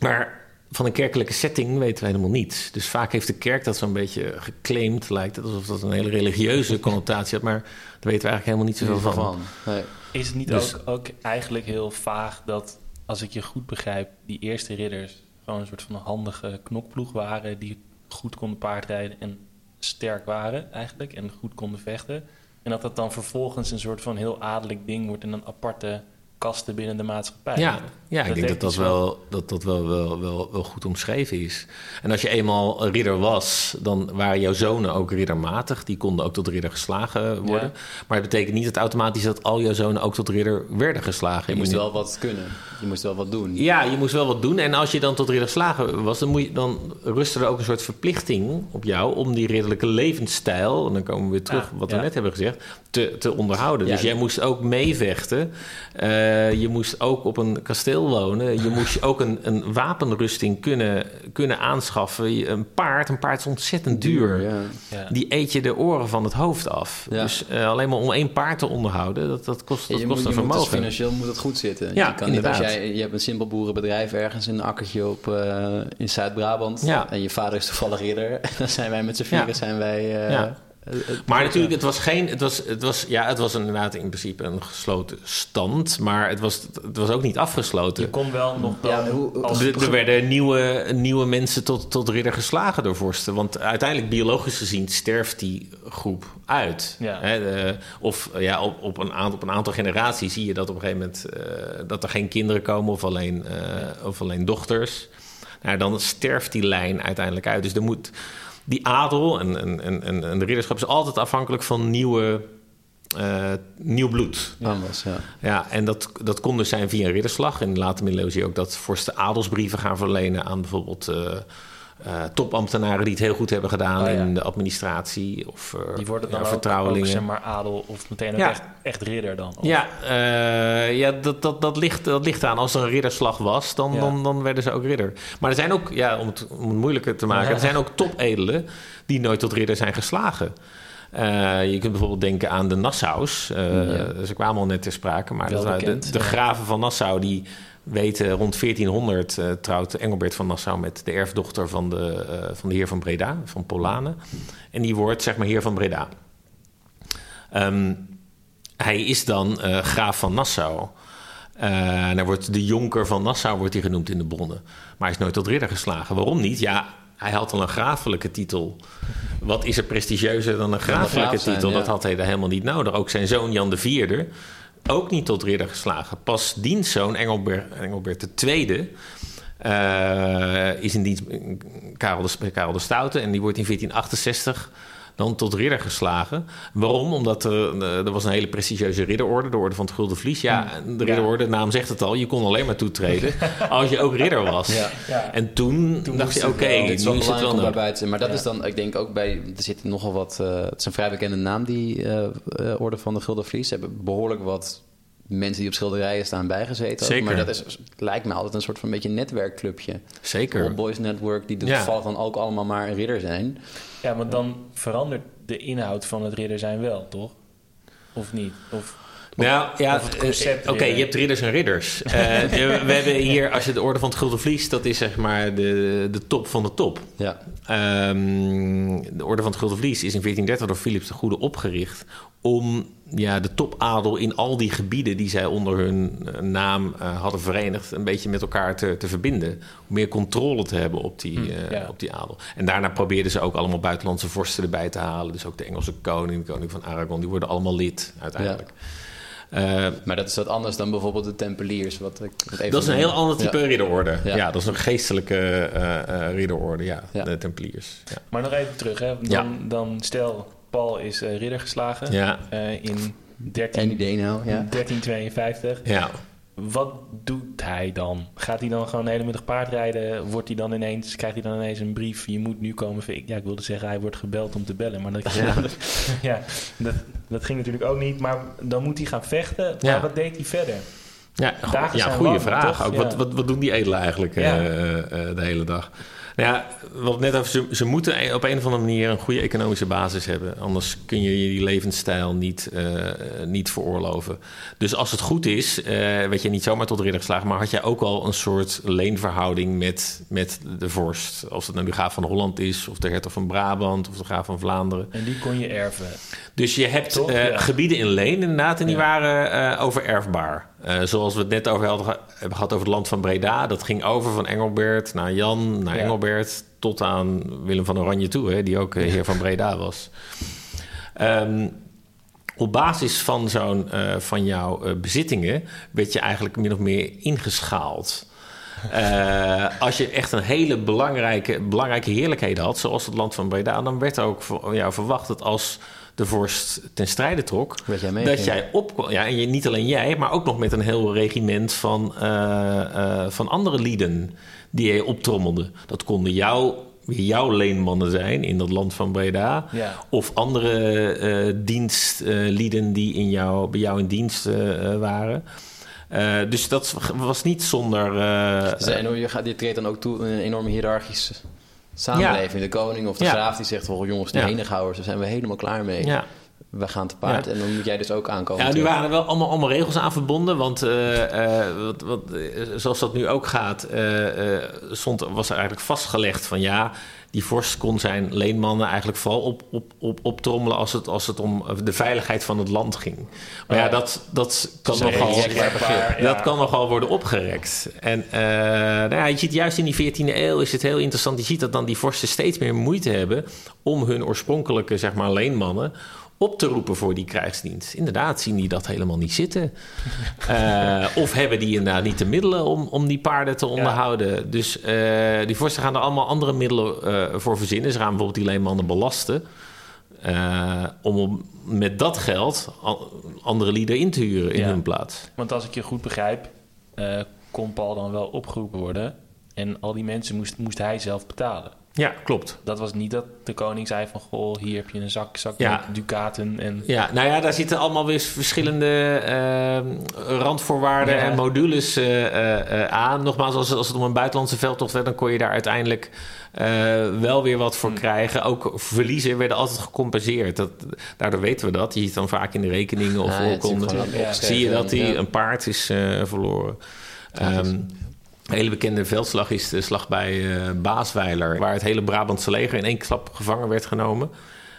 maar van een kerkelijke setting weten we helemaal niets. Dus vaak heeft de kerk dat zo'n beetje geclaimd. Lijkt het alsof dat een hele religieuze (laughs) connotatie had. Maar daar weten we eigenlijk helemaal niet zoveel van. van. Nee. Is het niet dus, ook, ook, eigenlijk heel vaag dat, als ik je goed begrijp... die eerste ridders gewoon een soort van handige knokploeg waren... die goed konden paardrijden en sterk waren eigenlijk... en goed konden vechten... en dat dat dan vervolgens een soort van heel adellijk ding wordt... en een aparte kasten binnen de maatschappij. Ja, ja ik denk dat dat, wel, dat, dat wel, wel, wel, wel goed omschreven is. En als je eenmaal ridder was, dan waren jouw zonen ook riddermatig. Die konden ook tot ridder geslagen worden. Ja. Maar het betekent niet dat automatisch dat al jouw zonen ook tot ridder werden geslagen. Je moest wel wat kunnen. Je moest wel wat doen. Ja, je moest wel wat doen. En als je dan tot ridder geslagen was, dan, moet je, dan rustte er ook een soort verplichting op jou om die ridderlijke levensstijl, en dan komen we weer terug ja, wat we net hebben gezegd, te, te onderhouden. dus jij moest ook meevechten. Uh, uh, je moest ook op een kasteel wonen. Je (laughs) moest ook een, een wapenrusting kunnen, kunnen aanschaffen. Een paard, een paard is ontzettend duur. Ja. Ja. Die eet je de oren van het hoofd af. Ja. Dus uh, alleen maar om één paard te onderhouden, dat, dat kost, dat kost moet, een vermogen. Moet, dus financieel moet het goed zitten. Ja, je kan inderdaad. Als jij, je hebt een simpel boerenbedrijf ergens in een akkertje op, uh, in Zuid-Brabant. En je vader is toevallig ridder. En (laughs) dan zijn wij met z'n vieren zijn wij... Maar natuurlijk, het was geen. Het was, het was, ja, het was inderdaad in principe een gesloten stand. Maar het was, het was ook niet afgesloten. Je kon wel nog. Dan, ja, hoe, als... er, er werden nieuwe, nieuwe mensen tot, tot ridder geslagen door vorsten. Want uiteindelijk, biologisch gezien, sterft die groep uit. Ja. Hè, de, of ja, op, op, een aantal, op een aantal generaties zie je dat op een gegeven moment. Uh, dat er geen kinderen komen of alleen, uh, of alleen dochters. Nou, dan sterft die lijn uiteindelijk uit. Dus er moet die adel en, en, en, en de ridderschap is altijd afhankelijk van nieuwe, uh, nieuw bloed. Was, ja. ja en dat, dat kon dus zijn via een ridderslag. In de late middeleeuwen zie je ook dat vorsten adelsbrieven gaan verlenen aan bijvoorbeeld... Uh, uh, topambtenaren die het heel goed hebben gedaan Oh, ja. in de administratie of uh, Die worden dan ja, vertrouwelingen. ook zeg maar adel of meteen ook Ja. echt, echt ridder dan. Of- Ja, eh, ja dat, dat, dat, ligt, dat ligt aan. Als er een ridderslag was, dan, dan, dan werden ze ook ridder. Maar er zijn ook, ja, om, het, om het moeilijker te maken... Er zijn ook (laughs) topedelen die nooit tot ridder zijn geslagen. Eh, je kunt bijvoorbeeld denken aan de Nassaus. Eh, Ja. Ze kwamen al net ter sprake, maar dat de, de graven van Nassau... die weten rond 1400 eh, trouwt Engelbert van Nassau... met de erfdochter van de, eh, van de heer van Breda, van Polanen. En die wordt, zeg maar, heer van Breda. Ehm, hij is dan eh, graaf van Nassau. En hij wordt de jonker van Nassau wordt hij genoemd in de bronnen. Maar hij is nooit tot ridder geslagen. Waarom niet? Ja, hij had al een grafelijke titel. Wat is er prestigieuzer dan een grafelijke graaf zijn, titel? ja. Dat had hij helemaal niet nodig. Ook zijn zoon Jan IV, ook niet tot ridder geslagen. Pas dienstzoon Engelbert, Engelbert II... eh, is in dienst Karel de, Karel de Stoute en die wordt in 1468 dan tot ridder geslagen. Waarom? Omdat er, eh, er was een hele prestigieuze ridderorde, de Orde van het Gulden Vlies. Ja, de ridderorde, de naam zegt het al, je kon alleen maar toetreden (laughs) als je ook ridder was. Ja. Ja. En toen, Toen dacht je, oké, wel. nu Het is het wel om nodig. daarbij te zijn. Maar dat Ja. is dan, ik denk ook bij, er zitten nogal wat, eh, het is een vrij bekende naam, die eh, Orde van de Gulden Vlies. Ze hebben behoorlijk wat mensen die op schilderijen staan bijgezeten. Zeker. Maar dat is, lijkt me altijd een soort van beetje netwerkclubje. Zeker. Old Boys Network, die Ja. toevallig dan ook allemaal maar een ridder zijn. Ja, want dan verandert de inhoud van het ridder zijn wel, toch? Of niet? Of, Nou ja, concept eh, oké, je hebt ridders en ridders. (laughs) Eh, we, we hebben hier, als je de orde van het Gulden Vlies, dat is zeg maar de, de top van de top. Ja, Ehm, de Orde van het Gulden Vlies is in 1430 door Philips de Goede opgericht om ja, de topadel in al die gebieden die zij onder hun eh, naam eh, hadden verenigd, een beetje met elkaar te, te verbinden. Om meer controle te hebben op die, eh, ja. op die adel. En daarna probeerden ze ook allemaal buitenlandse vorsten erbij te halen. Dus ook de Engelse koning, de koning van Aragon, die worden allemaal lid uiteindelijk. Eh, maar dat is wat anders dan bijvoorbeeld de Tempeliers. Wat ik, wat even dat is een heel ander type Ja. ridderorde. Ja. Ja. dat is een geestelijke eh, eh, ridderorde, ja, Ja. de Tempeliers. Ja. maar nog even terug, hè? Dan, Ja. dan stel, Paul is eh, ridder geslagen Ja, eh, in En 13, idee nou, ja. 1352. ja. Wat doet hij dan? Gaat hij dan gewoon de hele middag paardrijden? Wordt hij dan ineens, krijgt hij dan ineens een brief? Je moet nu komen. Ik- Ja, ik wilde zeggen, hij wordt gebeld om te bellen. Maar dat, ja. (laughs) dat, dat ging natuurlijk ook niet. Maar dan moet hij gaan vechten. Maar Ja. wat deed hij verder? Ja, go- goede vraag. toch? Ook, Ja. wat, wat, wat doen die edelen eigenlijk Ja. eh, eh, de hele dag? Nou ja, wat net over, ze, ze moeten op een of andere manier een goede economische basis hebben. Anders kun je die levensstijl niet, eh, niet veroorloven. Dus als het goed is, eh werd je niet zomaar tot ridder geslagen, maar had jij ook al een soort leenverhouding met, met de vorst. Als het nou de graaf van Holland is, of de hertog van Brabant, of de graaf van Vlaanderen. En die kon je erven. Dus je hebt Toch? eh, Ja. gebieden in leen inderdaad, en die Ja. waren overerfbaar. Eh, zoals we het net over hadden, hebben gehad over het land van Breda. Dat ging over van Engelbert naar Jan, naar Ja. Engelbert... tot aan Willem van Oranje toe, hè, die ook eh, heer van Breda was. Ehm, op basis van, zo'n, eh, van jouw bezittingen werd je eigenlijk min of meer ingeschaald. Als je echt een hele belangrijke, belangrijke heerlijkheden had, zoals het land van Breda, dan werd er ook van jou verwacht dat als de vorst ten strijde trok, Dat jij mee dat jij op, ja, en je, niet alleen jij, maar ook nog met een heel regiment van, eh, eh, van andere lieden die je optrommelde. Dat konden jou, weer jouw leenmannen zijn in dat land van Breda. Ja. Of andere eh dienstlieden die in jou, bij jou in dienst waren. Dus dat was niet zonder. Dus en je, gaat, je treedt dan ook toe een enorme hiërarchische samenleving. De koning of de Ja. graaf die zegt... Oh, jongens, de Ja. henegouwers, daar zijn we helemaal klaar mee. ja. We gaan te paard. Ja. En dan moet jij dus ook aankomen. Ja, nu waren er wel allemaal, allemaal regels aan verbonden. Want eh, eh, wat, wat, eh, zoals dat nu ook gaat, eh, eh, stond, was er eigenlijk vastgelegd van ja, die vorst kon zijn leenmannen eigenlijk vooral op, op, op, optrommelen als het, als het om de veiligheid van het land ging. Maar ja, Oh ja. dat, dat kan Dat nogal. Ja. Dat kan nogal worden opgerekt. En eh, nou ja, je ziet juist in die 14e eeuw is het heel interessant. Je ziet dat dan die vorsten steeds meer moeite hebben om hun oorspronkelijke zeg maar, leenmannen op te roepen voor die krijgsdienst. Inderdaad, zien die dat helemaal niet zitten. (laughs) Eh, of hebben die inderdaad niet de middelen om, om die paarden te onderhouden. Dus eh, die vorsten gaan er allemaal andere middelen eh, voor verzinnen. Ze gaan bijvoorbeeld die leenmannen belasten. om om met dat geld andere lieden in te huren in Ja. hun plaats. Want als ik je goed begrijp, kon Paul dan wel opgeroepen worden. En al die mensen moest, moest hij zelf betalen. Ja, klopt. Dat was niet dat de koning zei van... Goh, hier heb je een zak, zak Ja. met ducaten. En, Ja, nou ja, daar zitten allemaal weer verschillende ehm, randvoorwaarden Ja. en modules eh, eh, eh, aan. Nogmaals, als, als het om een buitenlandse veldtocht werd, dan kon je daar uiteindelijk wel weer wat voor Hmm. krijgen. Ook verliezen werden altijd gecompenseerd. Dat, daardoor weten we dat. Je ziet dan vaak in de rekeningen of Ah, ja, oorkonden. zie je dat die, Ja. een paard is verloren. Ehm, een hele bekende veldslag is de slag bij eh Baasweiler, waar het hele Brabantse leger in één klap gevangen werd genomen.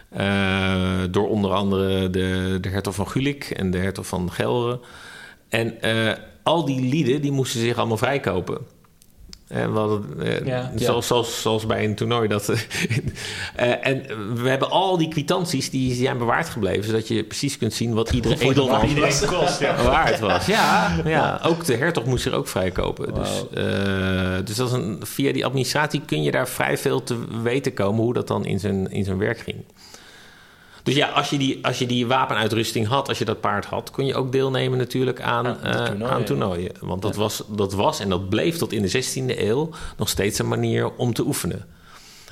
Eh, door onder andere de, de hertog van Gulik en de hertog van Gelre. En eh, al die lieden die moesten zich allemaal vrijkopen. En we hadden, eh, Ja. zoals, zoals, zoals bij een toernooi. Dat, (laughs) eh, en we hebben al die kwitanties die zijn bewaard gebleven, zodat je precies kunt zien wat iedere edelman iedereen kost. Ja. waard was. Ja, ja, ook de hertog moest er ook vrijkopen. Dus, eh, dus dat is een, via die administratie kun je daar vrij veel te weten komen hoe dat dan in zijn, in zijn werk ging. Dus ja, als je, die, als je die wapenuitrusting had, als je dat paard had, kon je ook deelnemen natuurlijk aan, eh, toernooien. aan toernooien. Want dat, was, dat was en dat bleef tot in de 16e eeuw nog steeds een manier om te oefenen.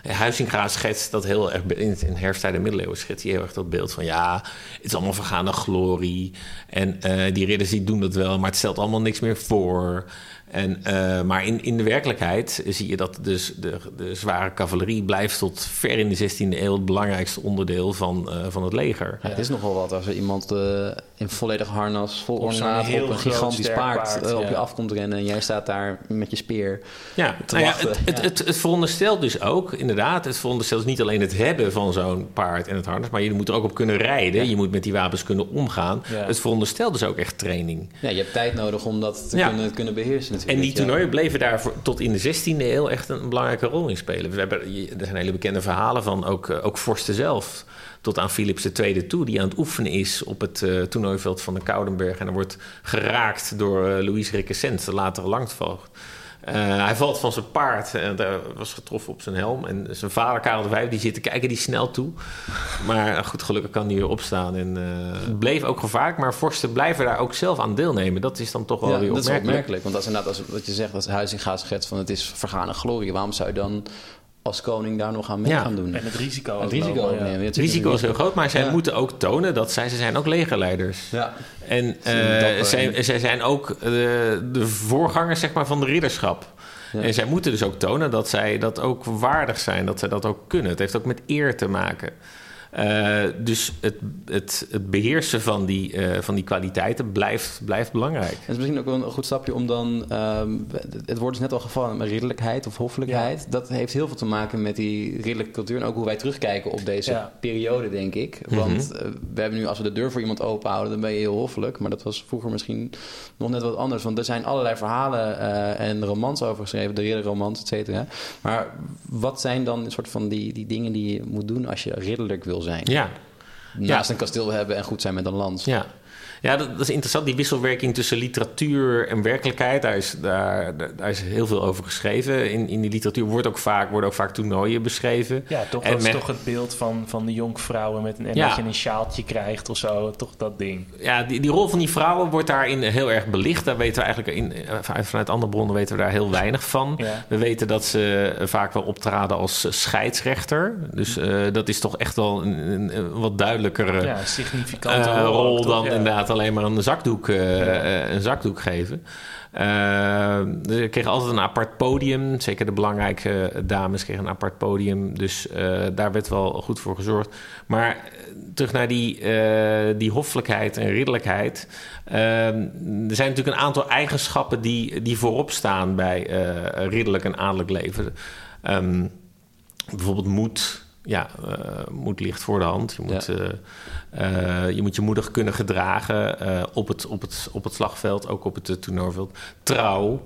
En Huizinga schetst dat heel erg in, in herfsttijd en middeleeuwen schetst hij heel erg dat beeld van ja, het is allemaal vergaande glorie. En eh, die ridders die doen dat wel, maar het stelt allemaal niks meer voor. En, eh, maar in, in de werkelijkheid zie je dat dus de, de zware cavalerie blijft tot ver in de 16e eeuw het belangrijkste onderdeel van, eh, van het leger. Ja, het is nogal wat als er iemand eh, in volledig harnas, vol ornaat, op een gigantisch paard, paard, op ja. je af komt rennen en jij staat daar met je speer. Ja, te nou ja, het, het, het, het veronderstelt dus ook, inderdaad, het veronderstelt dus niet alleen het hebben van zo'n paard en het harnas, maar je moet er ook op kunnen rijden. Je moet met die wapens kunnen omgaan. Ja. Het veronderstelt dus ook echt training. Ja, je hebt tijd nodig om dat te Ja. kunnen, kunnen beheersen natuurlijk. En die toernooien bleven daar voor- tot in de 16e eeuw echt een belangrijke rol in spelen. We hebben, er zijn hele bekende verhalen van ook, eh, ook vorsten zelf. Tot aan Philips II toe, die aan het oefenen is op het eh, toernooiveld van de Koudenberg. En er wordt geraakt door eh, Louis Requesens, de latere langstvoogd. Eh, hij valt van zijn paard en daar was getroffen op zijn helm. En zijn vader, Karel de Vijf, die zit te kijken, die snel toe. Maar eh, goed, gelukkig kan hij weer opstaan. En eh, het bleef ook gevaarlijk, maar vorsten blijven daar ook zelf aan deelnemen. Dat is dan toch wel Ja, weer dat is opmerkelijk. opmerkelijk. Want dat is inderdaad als, wat je zegt, als Huizinga schetst van het is vergane glorie. Waarom zou je dan als koning daar nog aan mee Ja. gaan doen? En het risico Het risico lopen, ja. opnemen. Ja, Het risico is heel groot, maar zij Ja. moeten ook tonen dat zij, ze zijn ook legerleiders. Ja. En zijn eh, zij, en- zij zijn ook eh, de voorgangers zeg maar, van de ridderschap. Ja. En zij moeten dus ook tonen dat zij dat ook waardig zijn, dat zij dat ook kunnen. Het heeft ook met eer te maken. Eh, dus het, het, het beheersen van die, eh, van die kwaliteiten blijft, blijft belangrijk. Het is misschien ook wel een goed stapje om dan... ehm, het woord is net al gevallen, maar ridderlijkheid of hoffelijkheid. Dat heeft heel veel te maken met die ridderlijke cultuur... en ook hoe wij terugkijken op deze Ja. periode, denk ik. Want eh, we hebben nu, als we de deur voor iemand open houden... dan ben je heel hoffelijk. Maar dat was vroeger misschien nog net wat anders. Want er zijn allerlei verhalen eh, en romans over geschreven. De ridderromans, et cetera. Maar wat zijn dan een soort van die, die dingen die je moet doen... als je ridderlijk wil zijn? Ja, Naast Ja. een kasteel hebben en goed zijn met een lans. ja. Ja, dat, dat is interessant. Die wisselwerking tussen literatuur en werkelijkheid. Daar is, daar, daar, is heel veel over geschreven. In, in die literatuur wordt ook vaak, worden ook vaak toernooien beschreven. Ja, toch, En dat is men- toch het beeld van, van de jonkvrouwen met een, en Ja. dat je een sjaaltje krijgt of zo. Toch dat ding. Ja, die, die rol van die vrouwen wordt daarin heel erg belicht. Daar weten we eigenlijk in, eh, vanuit, andere bronnen weten we daar heel weinig van. Ja. We weten dat ze vaak wel optraden als scheidsrechter. Dus eh, dat is toch echt wel een, een- een wat duidelijkere Ja, significante eh, rol, ook, dan toch? Ja. Inderdaad alleen maar een zakdoek, eh, eh, een zakdoek geven. Eh, ze kregen altijd een apart podium. Zeker de belangrijke dames kregen een apart podium. Dus daar werd wel goed voor gezorgd. Maar terug naar die, eh, die hoffelijkheid en ridderlijkheid. Er zijn natuurlijk een aantal eigenschappen die, die voorop staan bij eh, ridderlijk en adellijk leven. Ehm, bijvoorbeeld moed. Ja, eh, moed ligt voor de hand. Je moet, Ja. eh, eh, je, moet je moedig kunnen gedragen op, het, op, het, op het slagveld, ook op het uh, toernooiveld. Trouw.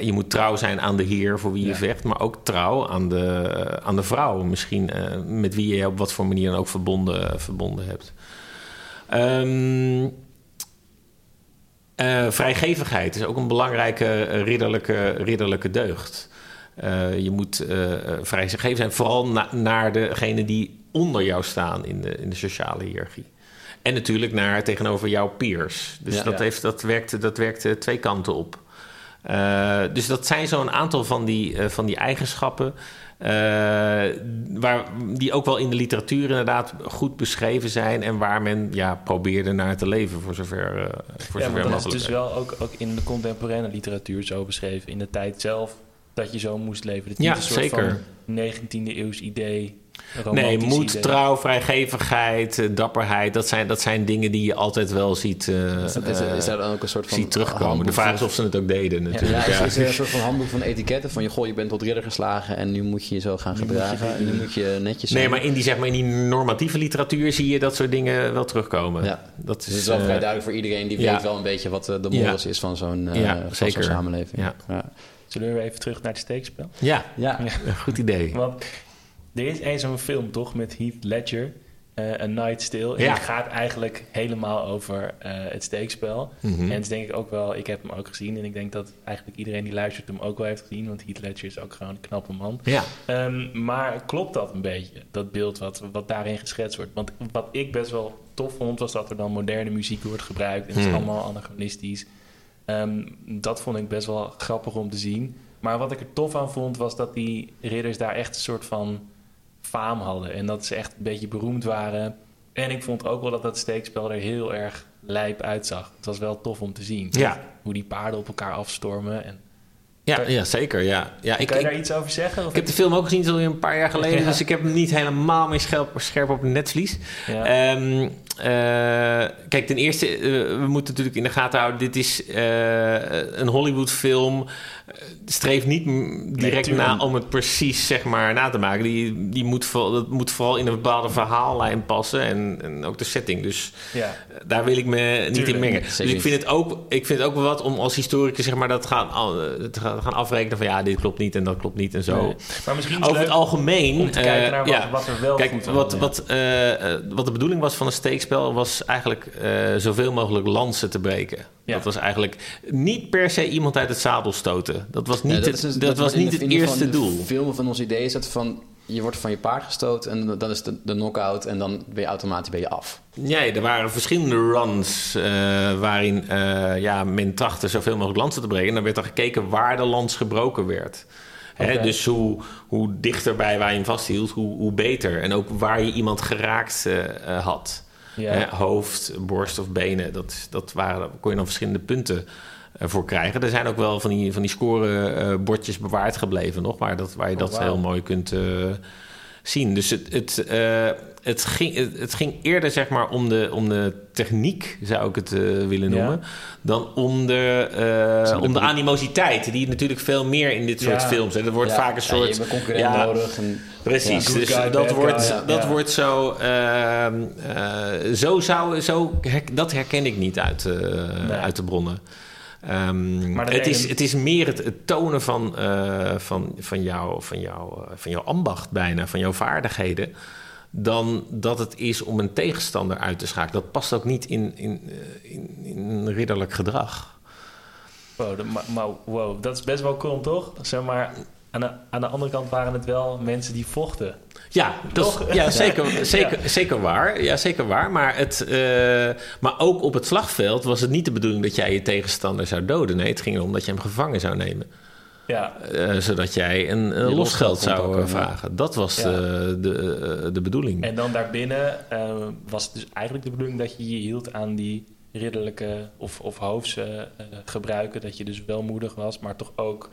Je moet trouw zijn aan de heer voor wie je vecht, maar ook trouw aan de, aan de vrouw. Misschien met wie je op wat voor manier dan ook verbonden, verbonden hebt. Ehm, eh, vrijgevigheid is ook een belangrijke ridderlijke, ridderlijke deugd. Eh, je moet eh, vrijgegeven zijn, vooral na- naar degene die onder jou staan in de, in de sociale hiërarchie. En natuurlijk naar tegenover jouw peers. Dus Ja. dat, Ja. heeft, dat, werkt, dat werkt twee kanten op. Dus dat zijn zo'n aantal van die, van die eigenschappen. waar, die ook wel in de literatuur inderdaad goed beschreven zijn. En waar men ja, probeerde naar te leven voor zover, voor Ja, zover want dat is mogelijk. dus wel ook, ook in de contemporaine literatuur zo beschreven. In de tijd zelf dat je zo moest leven. Dat is Ja, niet een soort zeker. van 19e eeuws idee. Nee, moed, idee. trouw, vrijgevigheid, eh, dapperheid. Dat zijn, dat zijn dingen die je altijd wel ziet, eh, Is, dat- is, eh, is daar dan ook een soort van ziet terugkomen. De vraag is van- of ze het ook deden Ja, natuurlijk. is, Ja, is er een soort van handboek van etiketten van je, goh, je bent tot ridder geslagen en nu moet je je zo gaan Nu moet je gedragen. en nu moet je netjes zijn. Nee, maar in die, zeg maar in die normatieve literatuur zie je dat soort dingen wel terugkomen. Ja. Dat Dus is, het is wel eh, vrij duidelijk voor iedereen die ja. weet wel een beetje wat eh, de Ja. morals is van zo'n eh, van zeker. samenleving. Ja. Zullen we even terug naar het steekspel? ja, Ja. een goed idee. Want er is eens zo'n film toch met Heath Ledger, eh A Night Still. En Ja. die gaat eigenlijk helemaal over eh, het steekspel. Mhm. En het is denk ik ook wel, ik heb hem ook gezien. En ik denk dat eigenlijk iedereen die luistert hem ook wel heeft gezien. Want Heath Ledger is ook gewoon een knappe man. Ja, Ehm, maar klopt dat een beetje, dat beeld wat, wat daarin geschetst wordt? Want wat ik best wel tof vond, was dat er dan moderne muziek wordt gebruikt. En het is Hmm. allemaal anachronistisch. Ehm, dat vond ik best wel grappig om te zien. Maar wat ik er tof aan vond, was dat die ridders daar echt een soort van faam hadden. En dat ze echt een beetje beroemd waren. En ik vond ook wel dat dat steekspel er heel erg lijp uitzag. Het was wel tof om te zien. Ja. Hoe die paarden op elkaar afstormen. En, ja, ja zeker. Ja. Ja, ik, kan je ik, daar iets over zeggen? Of ik heb de film ook gezien, zo een paar jaar geleden. Ja. Dus ik heb hem niet helemaal meer scherp, scherp op het netvlies. ja. Ehm, eh, kijk, ten eerste, eh, we moeten natuurlijk in de gaten houden... dit is eh, een Hollywood-film. Eh, streef niet direct na om het precies zeg maar, na te maken. Die, die moet, vooral, dat moet vooral in een bepaalde verhaallijn passen... en, en ook de setting. Dus ja. eh, daar wil ik me niet Tuurlijk, in mengen. Dus ik vind, het ook, ik vind het ook wel wat om als historicus zeg maar, dat gaan, al- te gaan gaan afrekenen... van ja, dit klopt niet en dat klopt niet en zo. Nee. Maar misschien is Over het algemeen... om te kijken eh, naar wat, ja. wat er wel Kijk, goed wat, wat, eh, eh, wat de bedoeling was van een steekspel was eigenlijk eh, zoveel mogelijk lansen te breken. Ja. Dat was eigenlijk niet per se iemand uit het zadel stoten. Dat was niet dat dat was niet de- het eerste doel. Veel van ons idee is dat van je wordt van je paard gestoten en dan is de, de knockout en dan ben je automatisch ben je af. Nee, er waren verschillende runs eh, waarin eh, ja, men trachtte zoveel mogelijk lansen te breken. En dan werd er gekeken waar de lans gebroken werd. Hè, dus hoe, hoe dichterbij waar je hem vasthield, hoe, hoe beter. En ook waar je iemand geraakt eh, had. Hè, hoofd, borst of benen. Dat, dat waren, kon je dan verschillende punten voor krijgen. Er zijn ook wel van die, van die scorebordjes bewaard gebleven nog. Waar, dat, waar je Oh, dat heel mooi kunt eh, zien. Dus het, het, eh, het, ging, het, het ging eerder zeg maar om de, om de techniek, zou ik het eh, willen Ja. noemen. Dan om de, eh, om de animositeit. Die natuurlijk veel meer in dit soort Ja. films. Hè. Dat wordt Ja, vaak een soort... je ja, nodig. En, Precies, dus guy, dat, wordt, guy, dat wordt zo... ehm, eh, zo zou... Zo, her- dat herken ik niet uit, eh, Nee. uit de bronnen. Ehm, Maar het, is, het is meer het, het tonen van, eh, van, van, jou, van, jou, eh, van jouw ambacht bijna, van jouw vaardigheden... dan dat het is om een tegenstander uit te schakelen. Dat past ook niet in, in, eh, in, in ridderlijk gedrag. Wow, de- maar, maar wow, dat is best wel cool, toch? Zeg maar, aan de, aan de andere kant waren het wel mensen die vochten. Ja, dat is- Toch? ja (laughs) zeker, zeker, zeker waar. Ja, zeker waar. Maar, het, eh, maar ook op het slagveld was het niet de bedoeling dat jij je tegenstander zou doden. Nee, het ging erom dat je hem gevangen zou nemen. Ja, Eh, zodat jij een eh, losgeld zou eh, ja. vragen. Dat was Ja. de, de, de bedoeling. en dan daarbinnen eh, was het dus eigenlijk de bedoeling dat je je hield aan die ridderlijke of, of hoofdse eh, gebruiken. Dat je dus wel moedig was, maar toch ook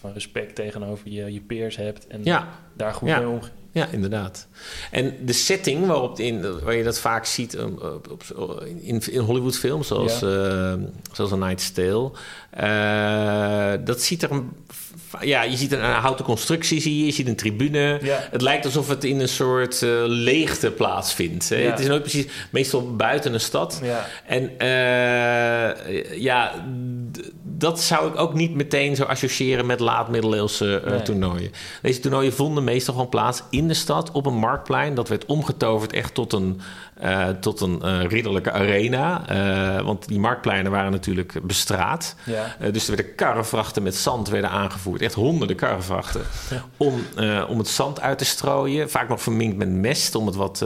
van respect tegenover je, je peers hebt. En Ja, daar goed Ja. mee omgaan. ja, inderdaad. En de setting waarop in, waar je dat vaak ziet um, op, op- in, in Hollywoodfilms, zoals, eh, zoals A Night's Tale, eh, dat ziet er een, ja, je ziet een, houten constructie, zie je, je ziet een tribune. Ja. Het lijkt alsof het in een soort eh, leegte plaatsvindt. hè. Ja. Het is nooit precies, meestal buiten een stad. Ja. En eh, ja, dat zou ik ook niet meteen zo associëren met laat-middeleeuwse eh, Nee. toernooien. Deze toernooien vonden meestal gewoon plaats in de stad op een marktplein. Dat werd omgetoverd echt tot een, eh, tot een eh, ridderlijke arena. Eh, want die marktpleinen waren natuurlijk bestraat. Ja. Dus er werden karrevrachten met zand werden aangevoerd. Echt honderden karrevrachten. Om, om het zand uit te strooien. Vaak nog verminkt met mest om het wat...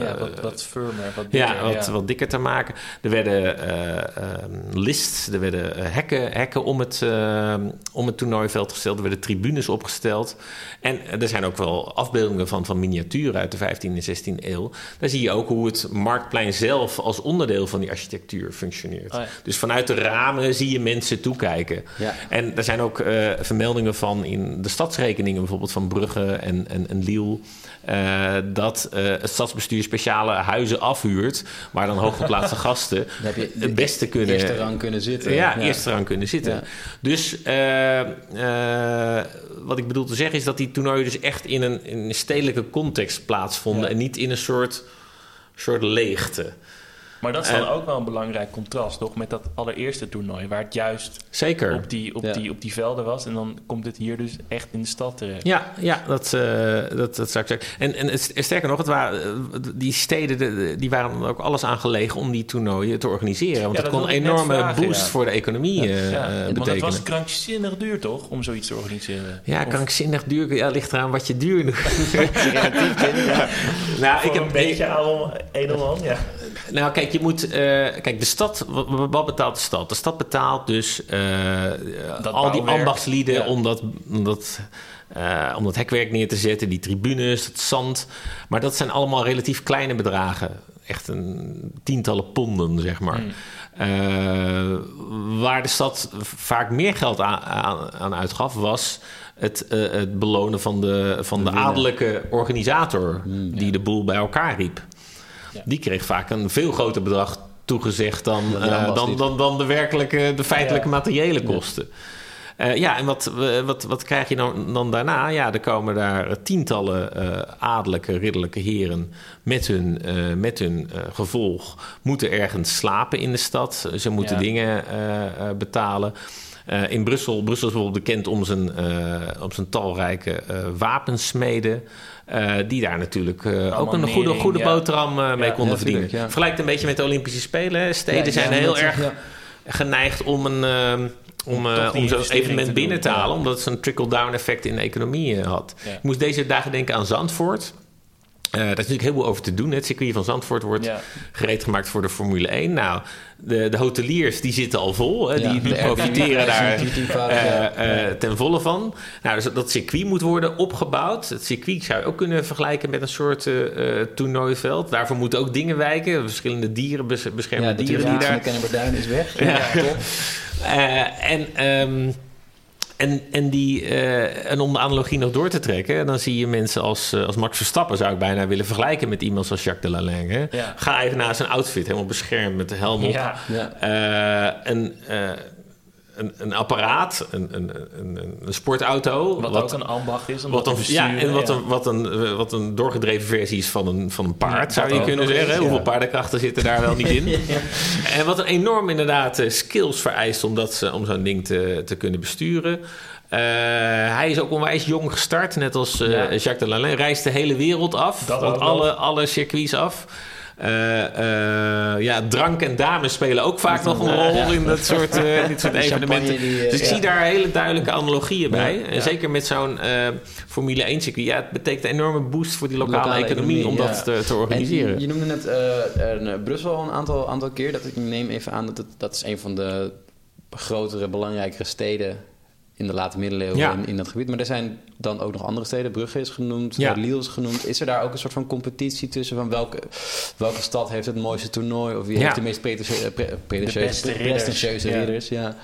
ja, wat, wat firmer, wat ja, dikker, wat, wat dikker te maken. Er werden eh ehm, lists, er werden hekken, hekken om, het, om het toernooiveld gesteld. Er werden tribunes opgesteld. En er zijn ook wel afbeeldingen van, van miniaturen uit de 15e en 16e eeuw. Daar zie je ook hoe het marktplein zelf als onderdeel van die architectuur functioneert. Oh ja. Dus vanuit de ramen zie je mensen toekijken. Ja. En er zijn ook eh, vermeldingen van in de stadsrekeningen, bijvoorbeeld van Brugge en, en, en Liel. eh, dat eh, het stadsbestuur speciale huizen afhuurt. waar dan hooggeplaatste (laughs) gasten heb je het beste kunnen. eerste rang kunnen zitten. Ja, eerste rang kunnen zitten. Ja. Dus wat ik bedoel te zeggen is dat die toernooien dus echt in een, in een stedelijke context plaatsvonden. Ja. En niet in een soort, soort leegte. Maar dat is dan En- ook wel een belangrijk contrast, toch? Met dat allereerste toernooi, waar het juist Zeker. op die, op, Ja. die, op die velden was. En dan komt het hier dus echt in de stad terecht. Ja, ja dat, eh, dat, dat zou ik zeggen. En, en het- sterker nog, het waren, eh, die steden de- de- die waren ook alles aan gelegen om die toernooien te organiseren. Want Ja, dat dat kon een enorme vragen, boost ja. voor de economie eh, Ja, eh, want het betekenen. was krankzinnig duur, toch? Om zoiets te organiseren. Ja, Of krankzinnig duur. Ja, ligt eraan wat je duur (laughs) noemt. Nou, ik heb een beetje aan edelman, ja. Nou, kijk, je moet. eh, kijk, de stad. Wat, betaalt de stad? De stad betaalt dus eh, al die ambachtslieden Ja. om dat. Om dat eh, om dat hekwerk neer te zetten, die tribunes, het zand. Maar dat zijn allemaal relatief kleine bedragen. Echt een tientallen ponden, zeg maar. Hmm. Waar de stad vaak meer geld aan, aan, aan uitgaf, was het, het belonen van de, van de, adellijke organisator die de boel bij elkaar riep. Ja. Die kreeg vaak een veel groter bedrag toegezegd dan, eh, dan, dan, dan de werkelijke, de feitelijke Ja. materiële kosten. Eh, ja, en wat, eh, wat, wat krijg je dan, dan daarna? Ja, er komen daar tientallen eh adellijke, ridderlijke heren met hun, eh, met hun eh, gevolg. Moeten ergens slapen in de stad. Ze moeten Ja. dingen eh, eh, betalen. Eh, in Brussel, Brussel is bijvoorbeeld bekend om zijn, eh, om zijn talrijke eh, wapensmeden. die daar natuurlijk ook een goede, goede ja. boterham mee Ja, konden verdienen. ja. Vergelijkt een beetje met de Olympische Spelen. hè. Steden zijn heel erg geneigd om een. ehm, om, die om zo'n evenement te binnen te halen, Ja. omdat het zo'n trickle-down effect in de economie had. Ja. Ik moest deze dagen denken aan Zandvoort. Eh daar is natuurlijk heel veel over te doen. Het circuit van Zandvoort wordt Ja. gereed gemaakt voor de Formule 1. Nou, de, de hoteliers die zitten al vol. Hè? Ja, die, die de profiteren daar eh, ja. eh, ten volle van. Nou, dus dat circuit moet worden opgebouwd. Het circuit zou je ook kunnen vergelijken met een soort toernooiveld. Daarvoor moeten ook dingen wijken. Verschillende dieren, bes- Ja, de dieren die daar... de Kennemerduin is weg. Ja. (laughs) en, ehm, en, en, die, eh, en om de analogie nog door te trekken, dan zie je mensen als, eh, als Max Verstappen, zou ik bijna willen vergelijken met iemand zoals Jacques Delalande. Hè? Ja. Ga even naar zijn outfit, helemaal beschermd met de helm op. Ja. Ja. Eh, eh, een, een apparaat, een, een, een, een sportauto. Wat, ook een ambacht is. wat een, ja, en wat, ja. Een, wat, een, eh, wat een doorgedreven versie is van een, van een paard, zou je kunnen zeggen. ja. Hoeveel paardenkrachten zitten daar wel niet in? (laughs) En wat een enorm inderdaad eh, skills vereist om, dat, ze- om zo'n ding te, te kunnen besturen. Eh, hij is ook onwijs jong gestart, net als eh, Ja. Jacques Delalande. Reist de hele wereld af, Dat want alle, alle circuits af. Eh, eh, ja, drank en dames spelen ook vaak nog een rol in dat soort, eh, dit soort (laughs) evenementen. die, dus ik zie daar hele duidelijke analogieën bij. En zeker met zo'n Formule 1 circuit. Ja, het betekent een enorme boost voor die lokale, Lokale economie, om economie, dat te, te organiseren. En je noemde net Brussel een aantal, aantal keer. Dat ik neem even aan dat het, dat is een van de grotere, belangrijkere steden in de late middeleeuwen Ja. in, in dat gebied. Maar er zijn dan ook nog andere steden. Brugge is genoemd, Ja. ja. Lille is genoemd. Is er daar ook een soort van competitie tussen van welke, welke stad heeft het mooiste toernooi? Of wie Ja. heeft de meest pretentieuze, ridders. Ja.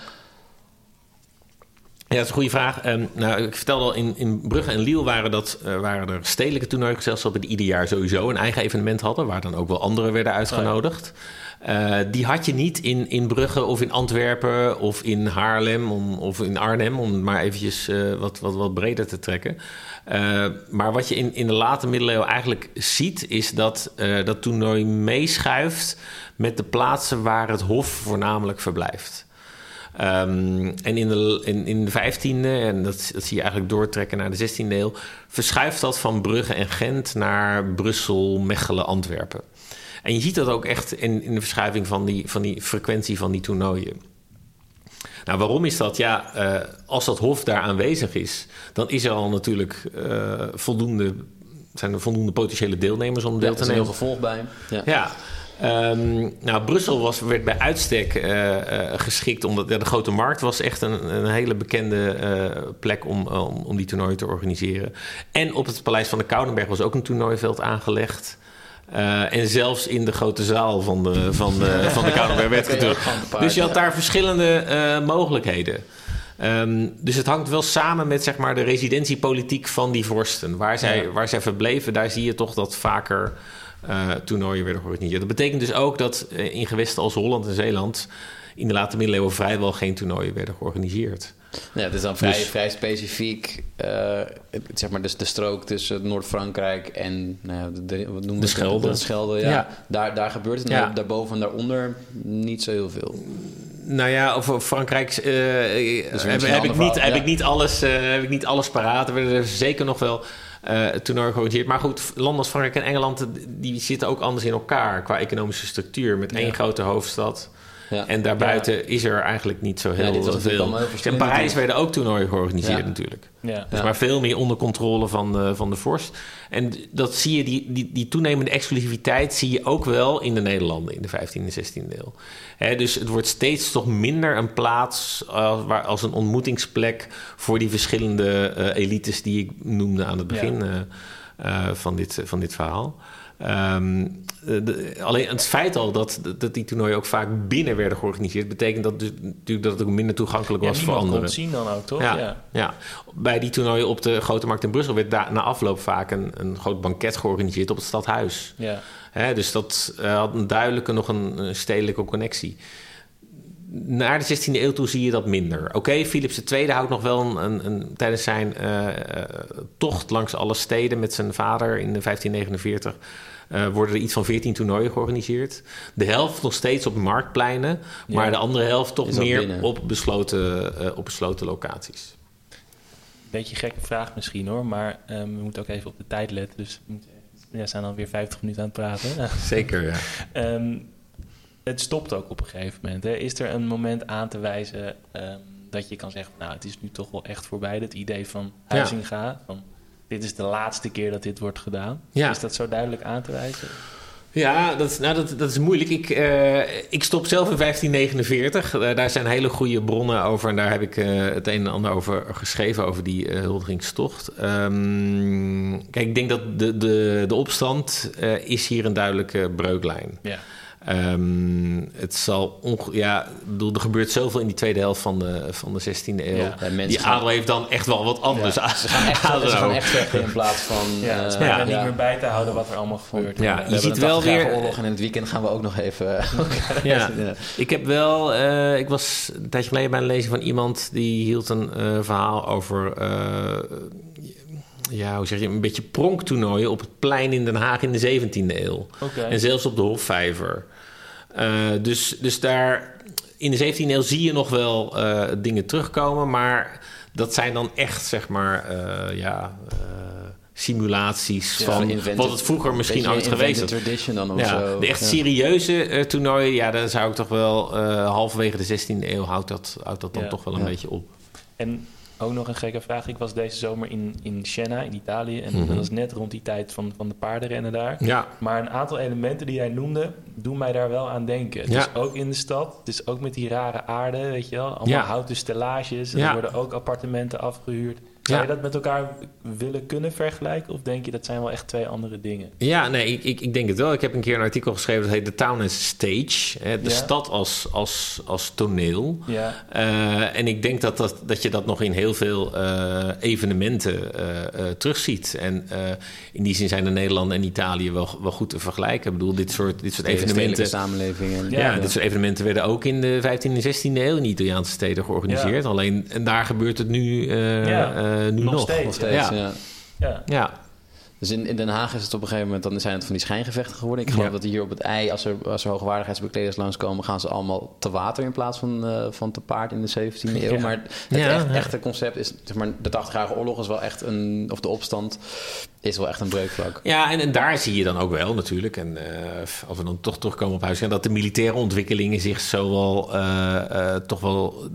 Ja. Dat is een goede vraag. Ehm, nou, ik vertelde al, in, in Brugge en Lille waren, dat, eh, waren er stedelijke toernooigezelschappen... die ieder jaar sowieso een eigen evenement hadden... waar dan ook wel anderen werden uitgenodigd. Eh, die had je niet in, in Brugge of in Antwerpen of in Haarlem om, of in Arnhem... om maar eventjes eh, wat, wat, wat breder te trekken. Maar wat je in, in de late middeleeuwen eigenlijk ziet... is dat dat toernooi meeschuift met de plaatsen waar het hof voornamelijk verblijft. Ehm, en in de, in, in de 15e, en dat, dat zie je eigenlijk doortrekken naar de 16e eeuw, verschuift dat van Brugge en Gent naar Brussel, Mechelen, Antwerpen. En je ziet dat ook echt in, in de verschuiving van die, van die frequentie van die toernooien. Nou, waarom is dat? Ja, eh, als dat hof daar aanwezig is, dan is er al natuurlijk eh, voldoende, zijn er voldoende potentiële deelnemers om Ja, deel er te is een heel nemen. gevolg bij. Ja. Ja. Ehm, nou, Brussel was, werd bij uitstek eh, eh, geschikt, omdat de Grote Markt was echt een, een hele bekende eh, plek om, om, om die toernooien te organiseren. En op het Paleis van de Koudenberg was ook een toernooiveld aangelegd. En zelfs in de grote zaal van de, van de, van de (laughs) Koudenberg werd paard, Dus je had daar verschillende mogelijkheden. Ehm, dus het hangt wel samen met zeg maar, de residentiepolitiek van die vorsten. Waar zij, Ja. waar zij verbleven, daar zie je toch dat vaker eh, toernooien werden georganiseerd. Dat betekent dus ook dat eh, in gewesten als Holland en Zeeland in de late middeleeuwen vrijwel geen toernooien werden georganiseerd. Ja, het is dan vrij, Dus- vrij specifiek, eh, zeg maar, dus de strook tussen Noord-Frankrijk en nou de, de- wat noemen we De het? Schelde. De Schelde, ja. Ja. Daar, daar gebeurt het. Ja. daar- daarboven en daaronder niet zo heel veel. Nou ja, over Frankrijk eh, heb, ik niet, heb, ja. ik niet alles, eh, heb ik niet alles paraat. Er werden er zeker nog wel eh toernooien georganiseerd. Maar goed, landen als Frankrijk en Engeland... die zitten ook anders in elkaar qua economische structuur. Met één Ja. grote hoofdstad. Ja. En daarbuiten is er eigenlijk niet zo heel veel. in Parijs werden ook toernooien georganiseerd Ja. natuurlijk. Ja. Dus Ja. maar veel meer onder controle van de, van de vorst. En dat zie je, die, die, die toenemende exclusiviteit zie je ook wel in de Nederlanden in de 15e en 16e eeuw. Hè, dus het wordt steeds toch minder een plaats als, waar, als een ontmoetingsplek voor die verschillende eh, elites die ik noemde aan het begin eh, eh, van, dit, van dit verhaal. Ehm, eh, de- alleen het feit al dat, dat die toernooien ook vaak binnen werden georganiseerd, betekent dat dus, natuurlijk dat het ook minder toegankelijk Ja, was voor anderen. het zien dan ook, toch? Ja, Ja. ja. bij die toernooien op de Grote Markt in Brussel werd daar na afloop vaak een, een groot banket georganiseerd op het stadhuis. Ja. Hè, dus dat eh, had een duidelijke nog een, een stedelijke connectie. Naar de 16e eeuw toe zie je dat minder. Oké, Philips II houdt nog wel een, een, een- tijdens zijn eh, eh, tocht langs alle steden met zijn vader in 1549 eh, worden er iets van 14 toernooien georganiseerd. De helft nog steeds op marktpleinen, maar Ja. de andere helft toch meer binnen. op besloten, eh, op besloten locaties. Beetje een gekke vraag misschien hoor, maar ehm, we moeten ook even op de tijd letten. Dus we moeten ja, zijn alweer 50 minuten aan het praten. Zeker, ja. (laughs) Ehm, het stopt ook op een gegeven moment. Hè. Is er een moment aan te wijzen ehm, dat je kan zeggen... nou, het is nu toch wel echt voorbij, het idee van Huizinga. Van, dit is de laatste keer dat dit wordt gedaan. Ja. Is dat zo duidelijk aan te wijzen? Ja, dat, is- nou, dat, dat is moeilijk. Ik, eh, ik stop zelf in 1549. Eh, daar zijn hele goede bronnen over. En daar heb ik eh, het een en ander over geschreven, over die huldigingstocht. Ehm, kijk, ik denk dat de, de, de opstand is hier een duidelijke breuklijn. Ja. Ehm, het zal onge- ja, bedoel, er gebeurt zoveel in die tweede helft van de, van de 16e eeuw. Ja. Die gaan- adel heeft dan echt wel wat anders Ja, aan. (laughs) Ze gaan echt, ze gaan echt in plaats van... Ja, het eh, ja. niet meer bij te houden wat er allemaal gebeurt. Ja, je ziet wel 80-jarige weer- oorlog en in het weekend gaan we ook nog even... (laughs) (laughs) Ja. Ja. Ik heb wel, eh, ik was een tijdje geleden bij een lezing van iemand die hield een eh, verhaal over, eh, ja, hoe zeg je, een beetje pronktoernooien op het plein in Den Haag in de 17e eeuw. Oké. En zelfs op de Hofvijver. Eh, dus, dus daar in de 17e eeuw zie je nog wel eh, dingen terugkomen, maar dat zijn dan echt, zeg maar, eh, ja. eh, simulaties Ja, van invented- wat het vroeger misschien ooit geweest was. tradition dan of Ja, zo. de echt Ja. serieuze eh, toernooien, ja, dan zou ik toch wel eh, halverwege de 16e eeuw houdt dat, houdt dat dan Ja. toch wel een beetje op. En ook nog een gekke vraag. Ik was deze zomer in, in Siena, in Italië. En Mhm. dat was net rond die tijd van, van de paardenrennen daar. Ja, Maar een aantal elementen die jij noemde, doen mij daar wel aan denken. Het Ja. is ook in de stad. Het is ook met die rare aarde, weet je wel. Allemaal Ja. houten stellages. En er worden ook appartementen afgehuurd. Zou Ja. je dat met elkaar willen kunnen vergelijken? Of denk je dat zijn wel echt twee andere dingen? ja nee, ik, ik, ik denk het wel. Ik heb een keer een artikel geschreven dat heet The Town as Stage. Hè, de Ja. stad als, als, als toneel. Ja, Eh, en ik denk dat, dat, dat je dat nog in heel veel eh, evenementen eh, eh, terugziet. En eh, in die zin zijn de Nederland en Italië wel, wel goed te vergelijken. Ik bedoel, dit soort, dit soort evenementen... samenlevingen. Ja, Ja. dit soort evenementen werden ook in de 15e en 16e eeuw in Italiaanse steden georganiseerd. Alleen en daar gebeurt het nu, eh, Ja, nu nog nog. steeds. Nog steeds, Ja. ja. ja. Ja, Dus in, in Den Haag is het op een gegeven moment, dan zijn het van die schijngevechten geworden. Ik geloof Ja. dat hier op het ei, als er, als er hoogwaardigheidsbekleders langskomen, gaan ze allemaal te water in plaats van, eh, van te paard in de 17e eeuw. Ja. Maar het Ja, echt, ja. echte concept is, zeg maar, de 80-jarige oorlog is wel echt een, of de opstand is wel echt een breukvlak. ja en, en daar zie je dan ook wel natuurlijk, en eh, als we dan toch terugkomen op huis, dat de militaire ontwikkelingen zich zo wel eh, eh, toch wel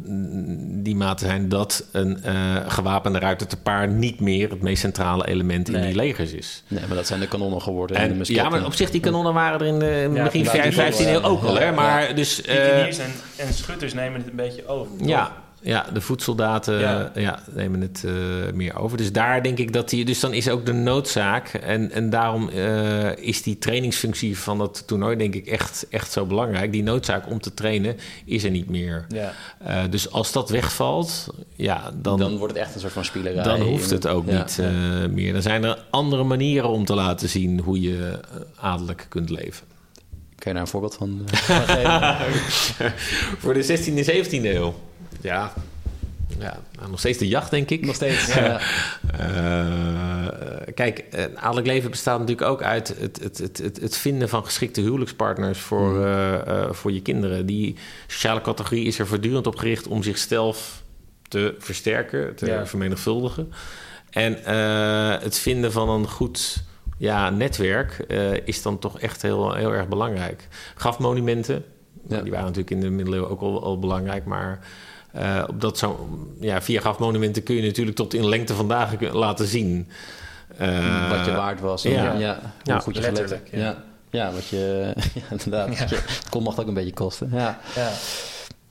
die mate zijn dat een eh, gewapende ruiter te paard niet meer het meest centrale element in die legers is. Nee, maar dat zijn de kanonnen geworden. en de musketten. ja, maar op zich, die kanonnen waren er in de Ja, begin ja, die 15e eeuw ook al, hè? Ja. Maar dus... eh, en, en schutters nemen het een beetje over. toch? Ja, ja, de voedsoldaten Ja. ja. nemen het eh, meer over. Dus daar denk ik dat die. Dus dan is ook de noodzaak. En, en daarom eh, is die trainingsfunctie van dat toernooi, denk ik, echt, echt zo belangrijk. Die noodzaak om te trainen is er niet meer. Ja. Eh, dus als dat wegvalt, ja, dan, dan wordt het echt een soort van spielerij. dan hoeft het ook Ja. niet eh, meer. Dan zijn er andere manieren om te laten zien hoe je eh, adellijk kunt leven. Kun je daar een voorbeeld van, eh, (laughs) van geven? Voor de 16e en 17e eeuw. Ja. Ja, nou, nog steeds de jacht, denk ik. Nog steeds. Ja. Eh, kijk, een adellijk leven bestaat natuurlijk ook uit het, het, het, het, vinden van geschikte huwelijkspartners voor, Mm. eh, eh, voor je kinderen. Die sociale categorie is er voortdurend op gericht om zichzelf te versterken, te Ja. vermenigvuldigen. En eh, het vinden van een goed ja, netwerk eh, is dan toch echt heel, heel erg belangrijk. Grafmonumenten, Ja. die waren natuurlijk in de middeleeuwen ook al, al belangrijk, maar eh, op dat zo, ja, via grafmonumenten kun je natuurlijk tot in lengte vandaag laten zien. eh, wat je waard was. En, ja. ja. hoe Ja, goed je letterlijk, ja. Ja. Ja, wat je... (laughs) Ja, inderdaad. Ja. Je, kon mocht ook een beetje kosten. Ja, Ja.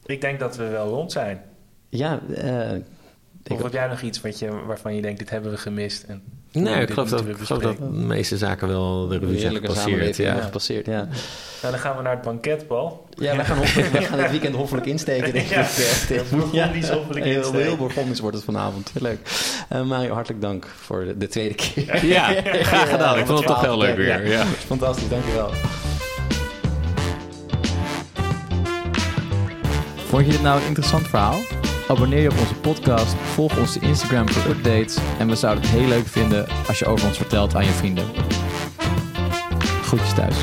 Ik denk dat we wel rond zijn. ja eh, ik- Of heb jij nog iets wat je, waarvan je denkt, dit hebben we gemist? En Nee, ik dit geloof, dat, moeten we ik geloof dat de meeste zaken wel de revue zijn gepasseerd. Ja. ja. gepasseerd. Ja, Nou, dan gaan we naar het banket, Paul. ja we, gaan hoffelijk, (laughs) we gaan het weekend hoffelijk insteken. Denk ik. (laughs) Ja, hoffelijk heel, insteken. heel Burgondisch wordt het vanavond. Leuk. Eh, Mario, hartelijk dank voor de, de tweede keer. Ja, (laughs) graag gedaan. Ik vond het toch heel leuk Ja. weer. Ja. Fantastisch, dankjewel. Vond je dit nou een interessant verhaal? Abonneer je op onze podcast, volg onze Instagram voor updates en we zouden het heel leuk vinden als je over ons vertelt aan je vrienden. Groetjes thuis.